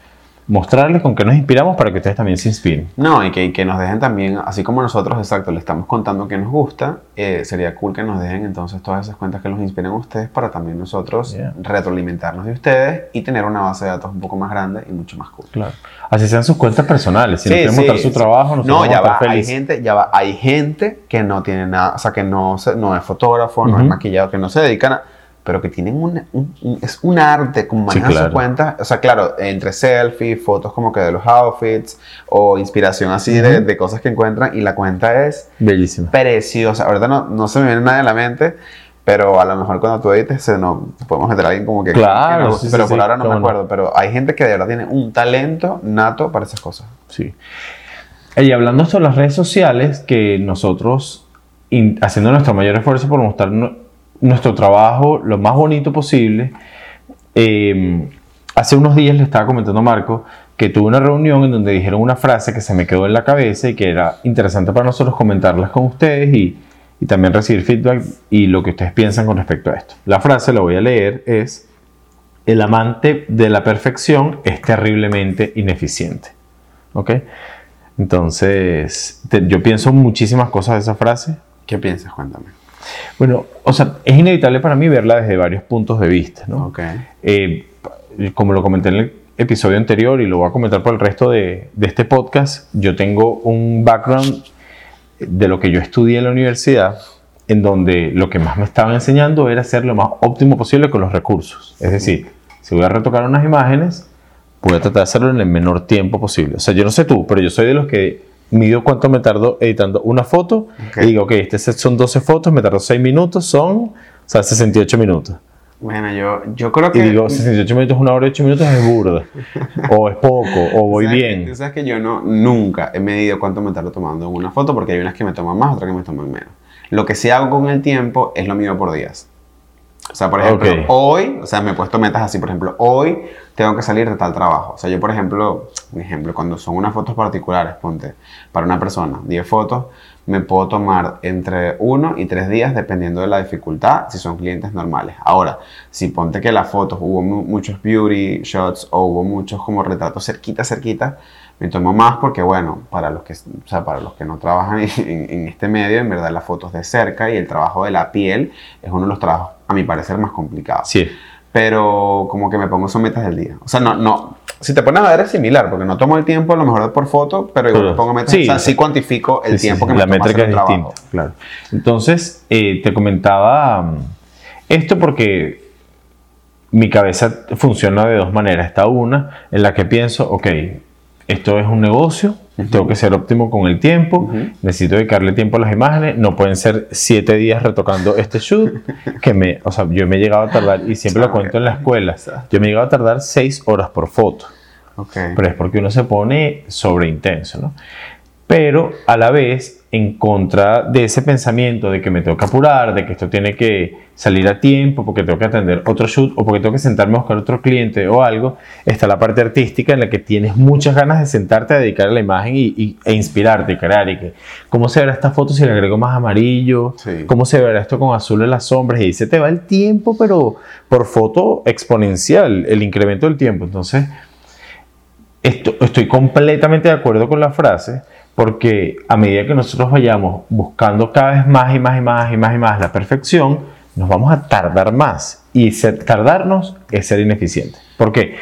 mostrarles con qué nos inspiramos para que ustedes también se inspiren.
No, y que, y que nos dejen también, así como nosotros, exacto, le estamos contando que nos gusta, eh, sería cool que nos dejen entonces todas esas cuentas que los inspiren a ustedes para también nosotros
Yeah.
retroalimentarnos de ustedes y tener una base de datos un poco más grande y mucho más cool.
Claro. Así sean sus cuentas personales. Si no
Sí,
quieren
sí,
mostrar su
sí.
trabajo,
No,
vamos
ya va, hay gente, ya va, hay gente que no tiene nada, o sea, que no, se- no es fotógrafo, no es maquillado, que no se dedican a, pero que tienen un, un- un- es un arte como
Sí,
manejar
claro.
su cuenta, o sea, claro, entre selfies, fotos como que de los outfits o inspiración así de, de cosas que encuentran y la cuenta es
Bellísimo.
preciosa. Ahorita no, no se me viene nada en la mente, pero a lo mejor cuando tú edites se podemos meter a alguien como que...
Claro,
que no-
sí, sí,
pero
sí,
por ahora no me
cómo no.
acuerdo, pero hay gente que de verdad tiene un talento nato para esas cosas.
Sí. Y hablando sobre las redes sociales, que nosotros, haciendo nuestro mayor esfuerzo por mostrar nuestro trabajo lo más bonito posible, eh, hace unos días le estaba comentando a Marco que tuve una reunión en donde dijeron una frase que se me quedó en la cabeza y que era interesante para nosotros comentarlas con ustedes y, y también recibir feedback y lo que ustedes piensan con respecto a esto. La frase, la voy a leer, es, el amante de la perfección es terriblemente ineficiente. ¿Ok? Entonces, te- yo pienso muchísimas cosas de esa frase.
¿Qué piensas? Cuéntame.
Bueno, o sea, es inevitable para mí verla desde varios puntos de vista, ¿no? Eh, como lo comenté en el episodio anterior y lo voy a comentar por el resto de, de este podcast, yo tengo un background de lo que yo estudié en la universidad, en donde lo que más me estaban enseñando era ser lo más óptimo posible con los recursos. Es decir, si voy a retocar unas imágenes, voy a tratar de hacerlo en el menor tiempo posible. O sea, yo no sé tú, pero yo soy de los que mido cuánto me tardo editando una foto
Ok.
y digo, ok, este set son 12 fotos, me tardó 6 minutos, son, o sea, 68 minutos.
Bueno, yo, yo creo que...
Y digo, 68 minutos, una hora y 8 minutos es burda. (laughs) o es poco, o voy
¿Sabes que-
bien.
Tú sabes que yo no, nunca he medido cuánto me tardo tomando una foto porque hay unas que me toman más, otras que me toman menos. Lo que sí hago con el tiempo es lo mido por días. O sea, por ejemplo,
Ok.
hoy, o sea, me he puesto metas así, por ejemplo, hoy tengo que salir de tal trabajo. O sea, yo, por ejemplo, un ejemplo, cuando son unas fotos particulares, ponte, para una persona, 10 fotos, me puedo tomar entre 1 y 3 días dependiendo de la dificultad, si son clientes normales. Ahora, si ponte que las fotos hubo mu- muchos beauty shots o hubo muchos como retratos cerquita, cerquita, me tomo más porque, bueno, para los que, o sea, para los que no trabajan (laughs) en, en este medio, en verdad las fotos de cerca y el trabajo de la piel es uno de los trabajos, a mi parecer, más complicados.
Sí.
Pero como que me pongo son metas del día. O sea, no, no. Si te pones a ver es similar, porque no tomo el tiempo a lo mejor por foto, pero igual
Pero-
me pongo metas.
sí.
o sea, sí cuantifico el
Sí,
tiempo
sí,
que me
la
toma
métrica
hacer
es
trabajo.
distinta, claro. Entonces, eh, te comentaba mm, esto porque mi cabeza funciona de dos maneras. Está una en la que pienso, ok, esto es un negocio, tengo que ser óptimo con el tiempo,
Ujú.
necesito dedicarle tiempo a las imágenes, no pueden ser siete días retocando este shoot, (laughs) que me, o sea, yo me he llegado a tardar, y siempre lo cuento en la escuela, yo me he llegado a tardar seis horas por foto
Ok.
pero es porque uno se pone sobre intenso, ¿no? Pero a la vez, en contra de ese pensamiento de que me tengo que apurar, de que esto tiene que salir a tiempo, porque tengo que atender otro shoot o porque tengo que sentarme a buscar otro cliente o algo, está la parte artística en la que tienes muchas ganas de sentarte a dedicar a la imagen y, y- e inspirarte y crear. Y que, ¿Cómo se verá esta foto si le agrego más amarillo?
Sí.
¿Cómo se verá esto con azul en las sombras? Y se te va el tiempo, pero por foto exponencial, el incremento del tiempo. Entonces, esto- estoy completamente de acuerdo con la frase porque a medida que nosotros vayamos buscando cada vez más y más y más y más y más la perfección, nos vamos a tardar más y ser- tardarnos es ser ineficiente. ¿Por qué?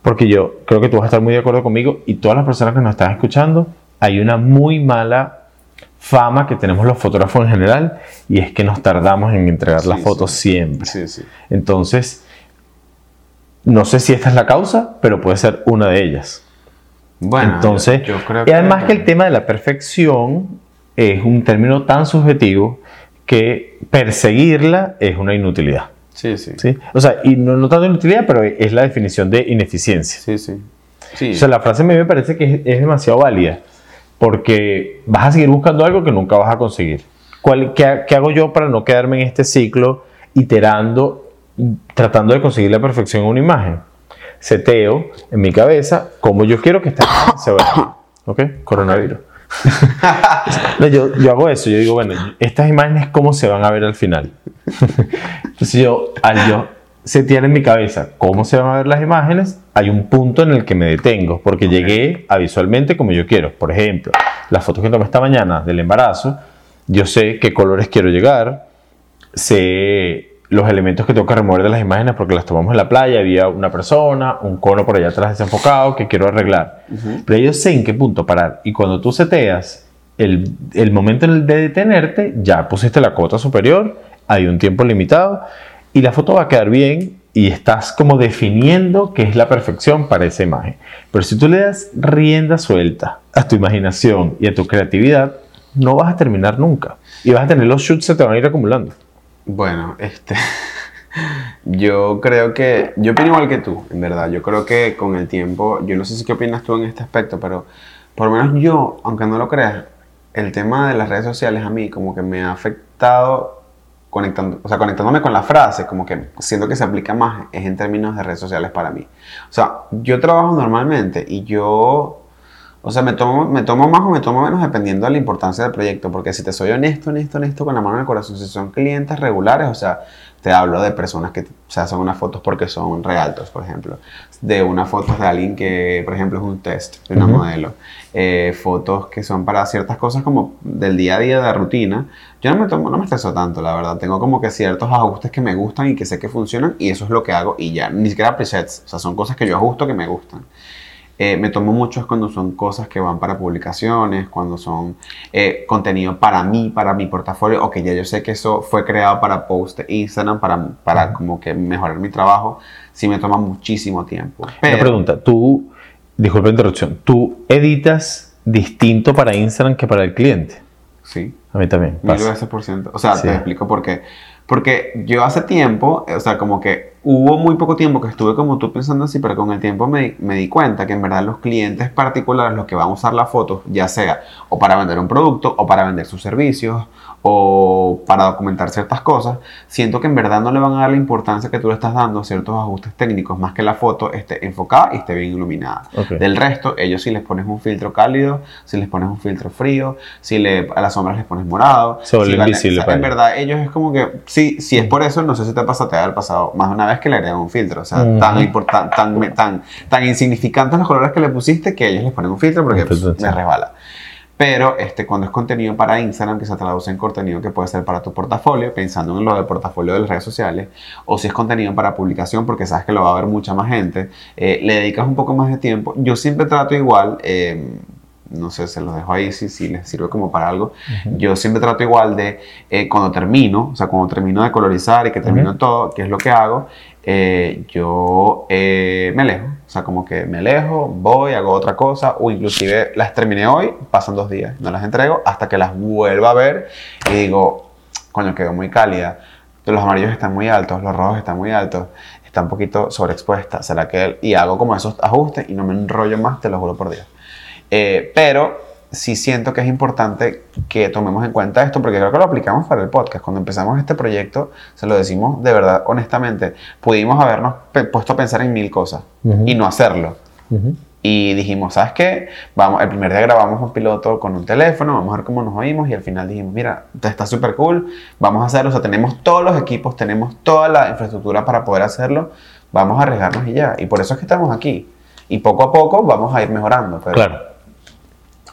Porque yo creo que tú vas a estar muy de acuerdo conmigo y todas las personas que nos están escuchando, hay una muy mala fama que tenemos los fotógrafos en general y es que nos tardamos en entregar
Sí,
las fotos
sí.
siempre.
Sí.
Entonces, no sé si esta es la causa, pero puede ser una de ellas.
Bueno,
Entonces,
yo, yo creo
y además que el tema de la perfección es un término tan subjetivo que perseguirla es una inutilidad.
Sí, sí.
¿sí? O sea, y no, no tanto inutilidad, pero es la definición de ineficiencia.
Sí, sí. Sí.
O sea, la frase a mí me parece que es, es demasiado válida porque vas a seguir buscando algo que nunca vas a conseguir. ¿Cuál, qué, qué hago yo para no quedarme en este ciclo iterando, tratando de conseguir la perfección en una imagen? Seteo en mi cabeza cómo yo quiero que esta se vea. ¿Ok? Coronavirus. (laughs) No, yo, yo hago eso, yo digo, bueno, estas imágenes, ¿cómo se van a ver al final? (laughs) Entonces yo, al yo setear en mi cabeza cómo se van a ver las imágenes, hay un punto en el que me detengo, porque llegué a visualmente como yo quiero. Por ejemplo, las fotos que tomé esta mañana del embarazo, yo sé qué colores quiero llegar, sé los elementos que tengo que remover de las imágenes porque las tomamos en la playa, había una persona, un cono por allá atrás desenfocado que quiero arreglar. Pero yo sé en qué punto parar. Y cuando tú seteas el, el momento de detenerte, ya pusiste la cuota superior, hay un tiempo limitado y la foto va a quedar bien y estás como definiendo qué es la perfección para esa imagen. Pero si tú le das rienda suelta a tu imaginación y a tu creatividad, no vas a terminar nunca. Y vas a tener los shoots se te van a ir acumulando.
Bueno, este. (laughs) yo creo que. Yo opino igual que tú, en verdad. Yo creo que con el tiempo. Yo no sé si qué opinas tú en este aspecto, pero por lo menos yo, aunque no lo creas, el tema de las redes sociales a mí como que me ha afectado conectando, o sea, conectándome con la frase, como que siento que se aplica más, es en términos de redes sociales para mí. O sea, yo trabajo normalmente y yo, o sea, me tomo, me tomo más o me tomo menos dependiendo de la importancia del proyecto, porque si te soy honesto, honesto, honesto, con la mano en el corazón, si son clientes regulares, o sea, te hablo de personas que se hacen unas fotos porque son realtos, por ejemplo. De unas fotos de alguien que, por ejemplo, es un test de una modelo. Eh, fotos que son para ciertas cosas como del día a día, de rutina. Yo no me, tomo, no me estreso tanto, la verdad. Tengo como que ciertos ajustes que me gustan y que sé que funcionan y eso es lo que hago y ya. Ni siquiera presets. O sea, son cosas que yo ajusto que me gustan. Eh, me tomo mucho cuando son cosas que van para publicaciones, cuando son eh, contenido para mí, para mi portafolio, o que ya yo sé que eso fue creado para post Instagram, para, para como que mejorar mi trabajo, sí me toma muchísimo tiempo.
Pero, pregunta, tú, disculpa la interrupción, ¿tú editas distinto para Instagram que para el cliente?
Sí.
A mí también.
Mil veces por ciento. O sea, te explico por qué. Porque yo hace tiempo, o sea, como que hubo muy poco tiempo que estuve como tú pensando así, pero con el tiempo me, di cuenta que en verdad los clientes particulares, los que van a usar la foto, ya sea o para vender un producto o para vender sus servicios o para documentar ciertas cosas, siento que en verdad no le van a dar la importancia que tú le estás dando a ciertos ajustes técnicos, más que la foto esté enfocada y esté bien iluminada. Del resto, ellos si les pones un filtro cálido, si les pones un filtro frío, si le, a las sombras les pones morado,
se vuelve invisible.
en verdad, ellos es como que, sí, si es por eso, no sé si te pasa, te ha pasado más de una vez que le agregan un filtro. O sea, tan, tan, tan, tan insignificantes los colores que le pusiste que ellos les ponen un filtro porque pues, me resbala. Pero este, cuando es contenido para Instagram, que se traduce en contenido que puede ser para tu portafolio, pensando en lo del portafolio de las redes sociales, o si es contenido para publicación, porque sabes que lo va a ver mucha más gente, eh, le dedicas un poco más de tiempo. Yo siempre trato igual, eh, no sé, se los dejo ahí si, si les sirve como para algo. Yo siempre trato igual de, eh, cuando termino, o sea, cuando termino de colorizar y que termino todo, ¿qué es lo que hago? Eh, yo eh, me alejo, o sea, como que me alejo, voy, hago otra cosa, o inclusive las terminé hoy, pasan dos días, no las entrego hasta que las vuelva a ver y digo, coño, quedó muy cálida. Los amarillos están muy altos, los rojos están muy altos, está un poquito sobreexpuesta, será que... Y hago como esos ajustes y no me enrollo más, te lo juro por Dios. Eh, pero sí siento que es importante que tomemos en cuenta esto porque creo que lo aplicamos para el podcast. Cuando empezamos este proyecto, se lo decimos de verdad, honestamente, pudimos habernos puesto a pensar en mil cosas y no hacerlo. Y dijimos, ¿sabes qué? Vamos, el primer día grabamos un piloto con un teléfono, vamos a ver cómo nos oímos y al final dijimos, mira, está súper cool, vamos a hacerlo, o sea, tenemos todos los equipos, tenemos toda la infraestructura para poder hacerlo, vamos a arriesgarnos y ya. Y por eso es que estamos aquí. Y poco a poco vamos a ir mejorando.
Claro.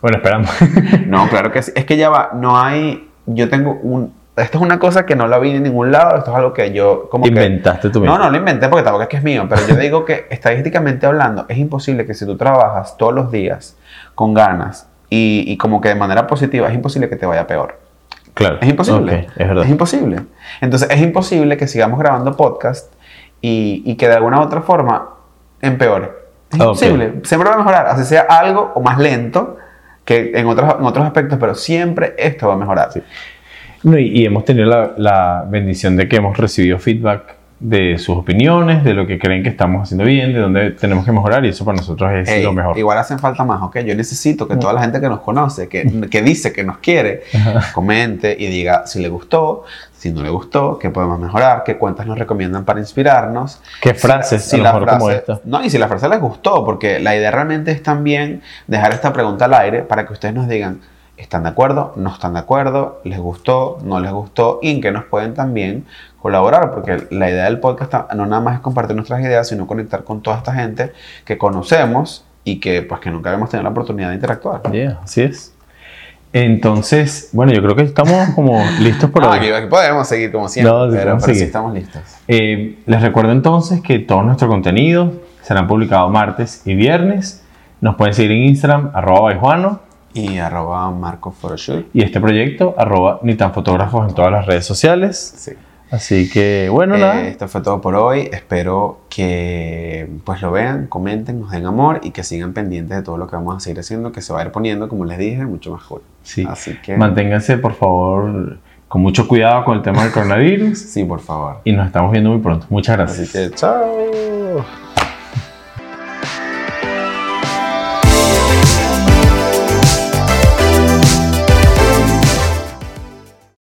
Bueno, esperamos. (laughs)
no, claro que sí. Es que ya va, no hay. Yo tengo un. Esto es una cosa que no la vi en ningún lado, esto es algo que yo como
Inventaste tú
mismo. No, no lo inventé porque tampoco es que es mío, pero yo digo que estadísticamente hablando, es imposible que si tú trabajas todos los días con ganas y, y como que de manera positiva, es imposible que te vaya peor.
Claro.
Es imposible. es verdad. Es imposible. Entonces, es imposible que sigamos grabando podcast y, y que de alguna u otra forma empeore. Es imposible. Siempre va a mejorar, así sea algo o más lento, que en otros, en otros aspectos, pero siempre esto va a mejorar. Sí.
No, y, hemos tenido la, la, bendición de que hemos recibido feedback de sus opiniones, de lo que creen que estamos haciendo bien, de dónde tenemos que mejorar y eso para nosotros es lo mejor.
Igual hacen falta más, ¿ok? Yo necesito que toda la gente que nos conoce, que, que dice que nos quiere, comente y diga si le gustó, si no le gustó, qué podemos mejorar, qué cuentas nos recomiendan para inspirarnos.
Qué frases, si, la, como esta.
No, y si la frase les gustó, porque la idea realmente es también dejar esta pregunta al aire para que ustedes nos digan, ¿están de acuerdo? ¿No están de acuerdo? ¿Les gustó? ¿No les gustó? Y en qué nos pueden también colaborar, porque la idea del podcast no nada más es compartir nuestras ideas, sino conectar con toda esta gente que conocemos y que pues que nunca habíamos tenido la oportunidad de interactuar.
Yeah, así es. Entonces, bueno, yo creo que estamos como (laughs) listos por
No,
hoy.
aquí, podemos seguir como siempre,
No,
pero, pero sí estamos listos.
Eh, les recuerdo entonces que todos nuestros contenidos serán publicados martes y viernes. Nos pueden seguir en Instagram, arroba baijuano,
Y arroba Marco Photoshoot.
y este proyecto, arroba ni tan fotógrafos en todas las redes sociales.
Sí.
Así que, bueno,
Eh,
nada.
esto fue todo por hoy. Espero que pues lo vean, comenten, nos den amor y que sigan pendientes de todo lo que vamos a seguir haciendo, que se va a ir poniendo, como les dije, mucho más cool.
Sí.
Así que
Manténganse, por favor, con mucho cuidado con el tema del coronavirus. (laughs)
sí, por favor.
Y nos estamos viendo muy pronto. Muchas gracias.
Así que chao.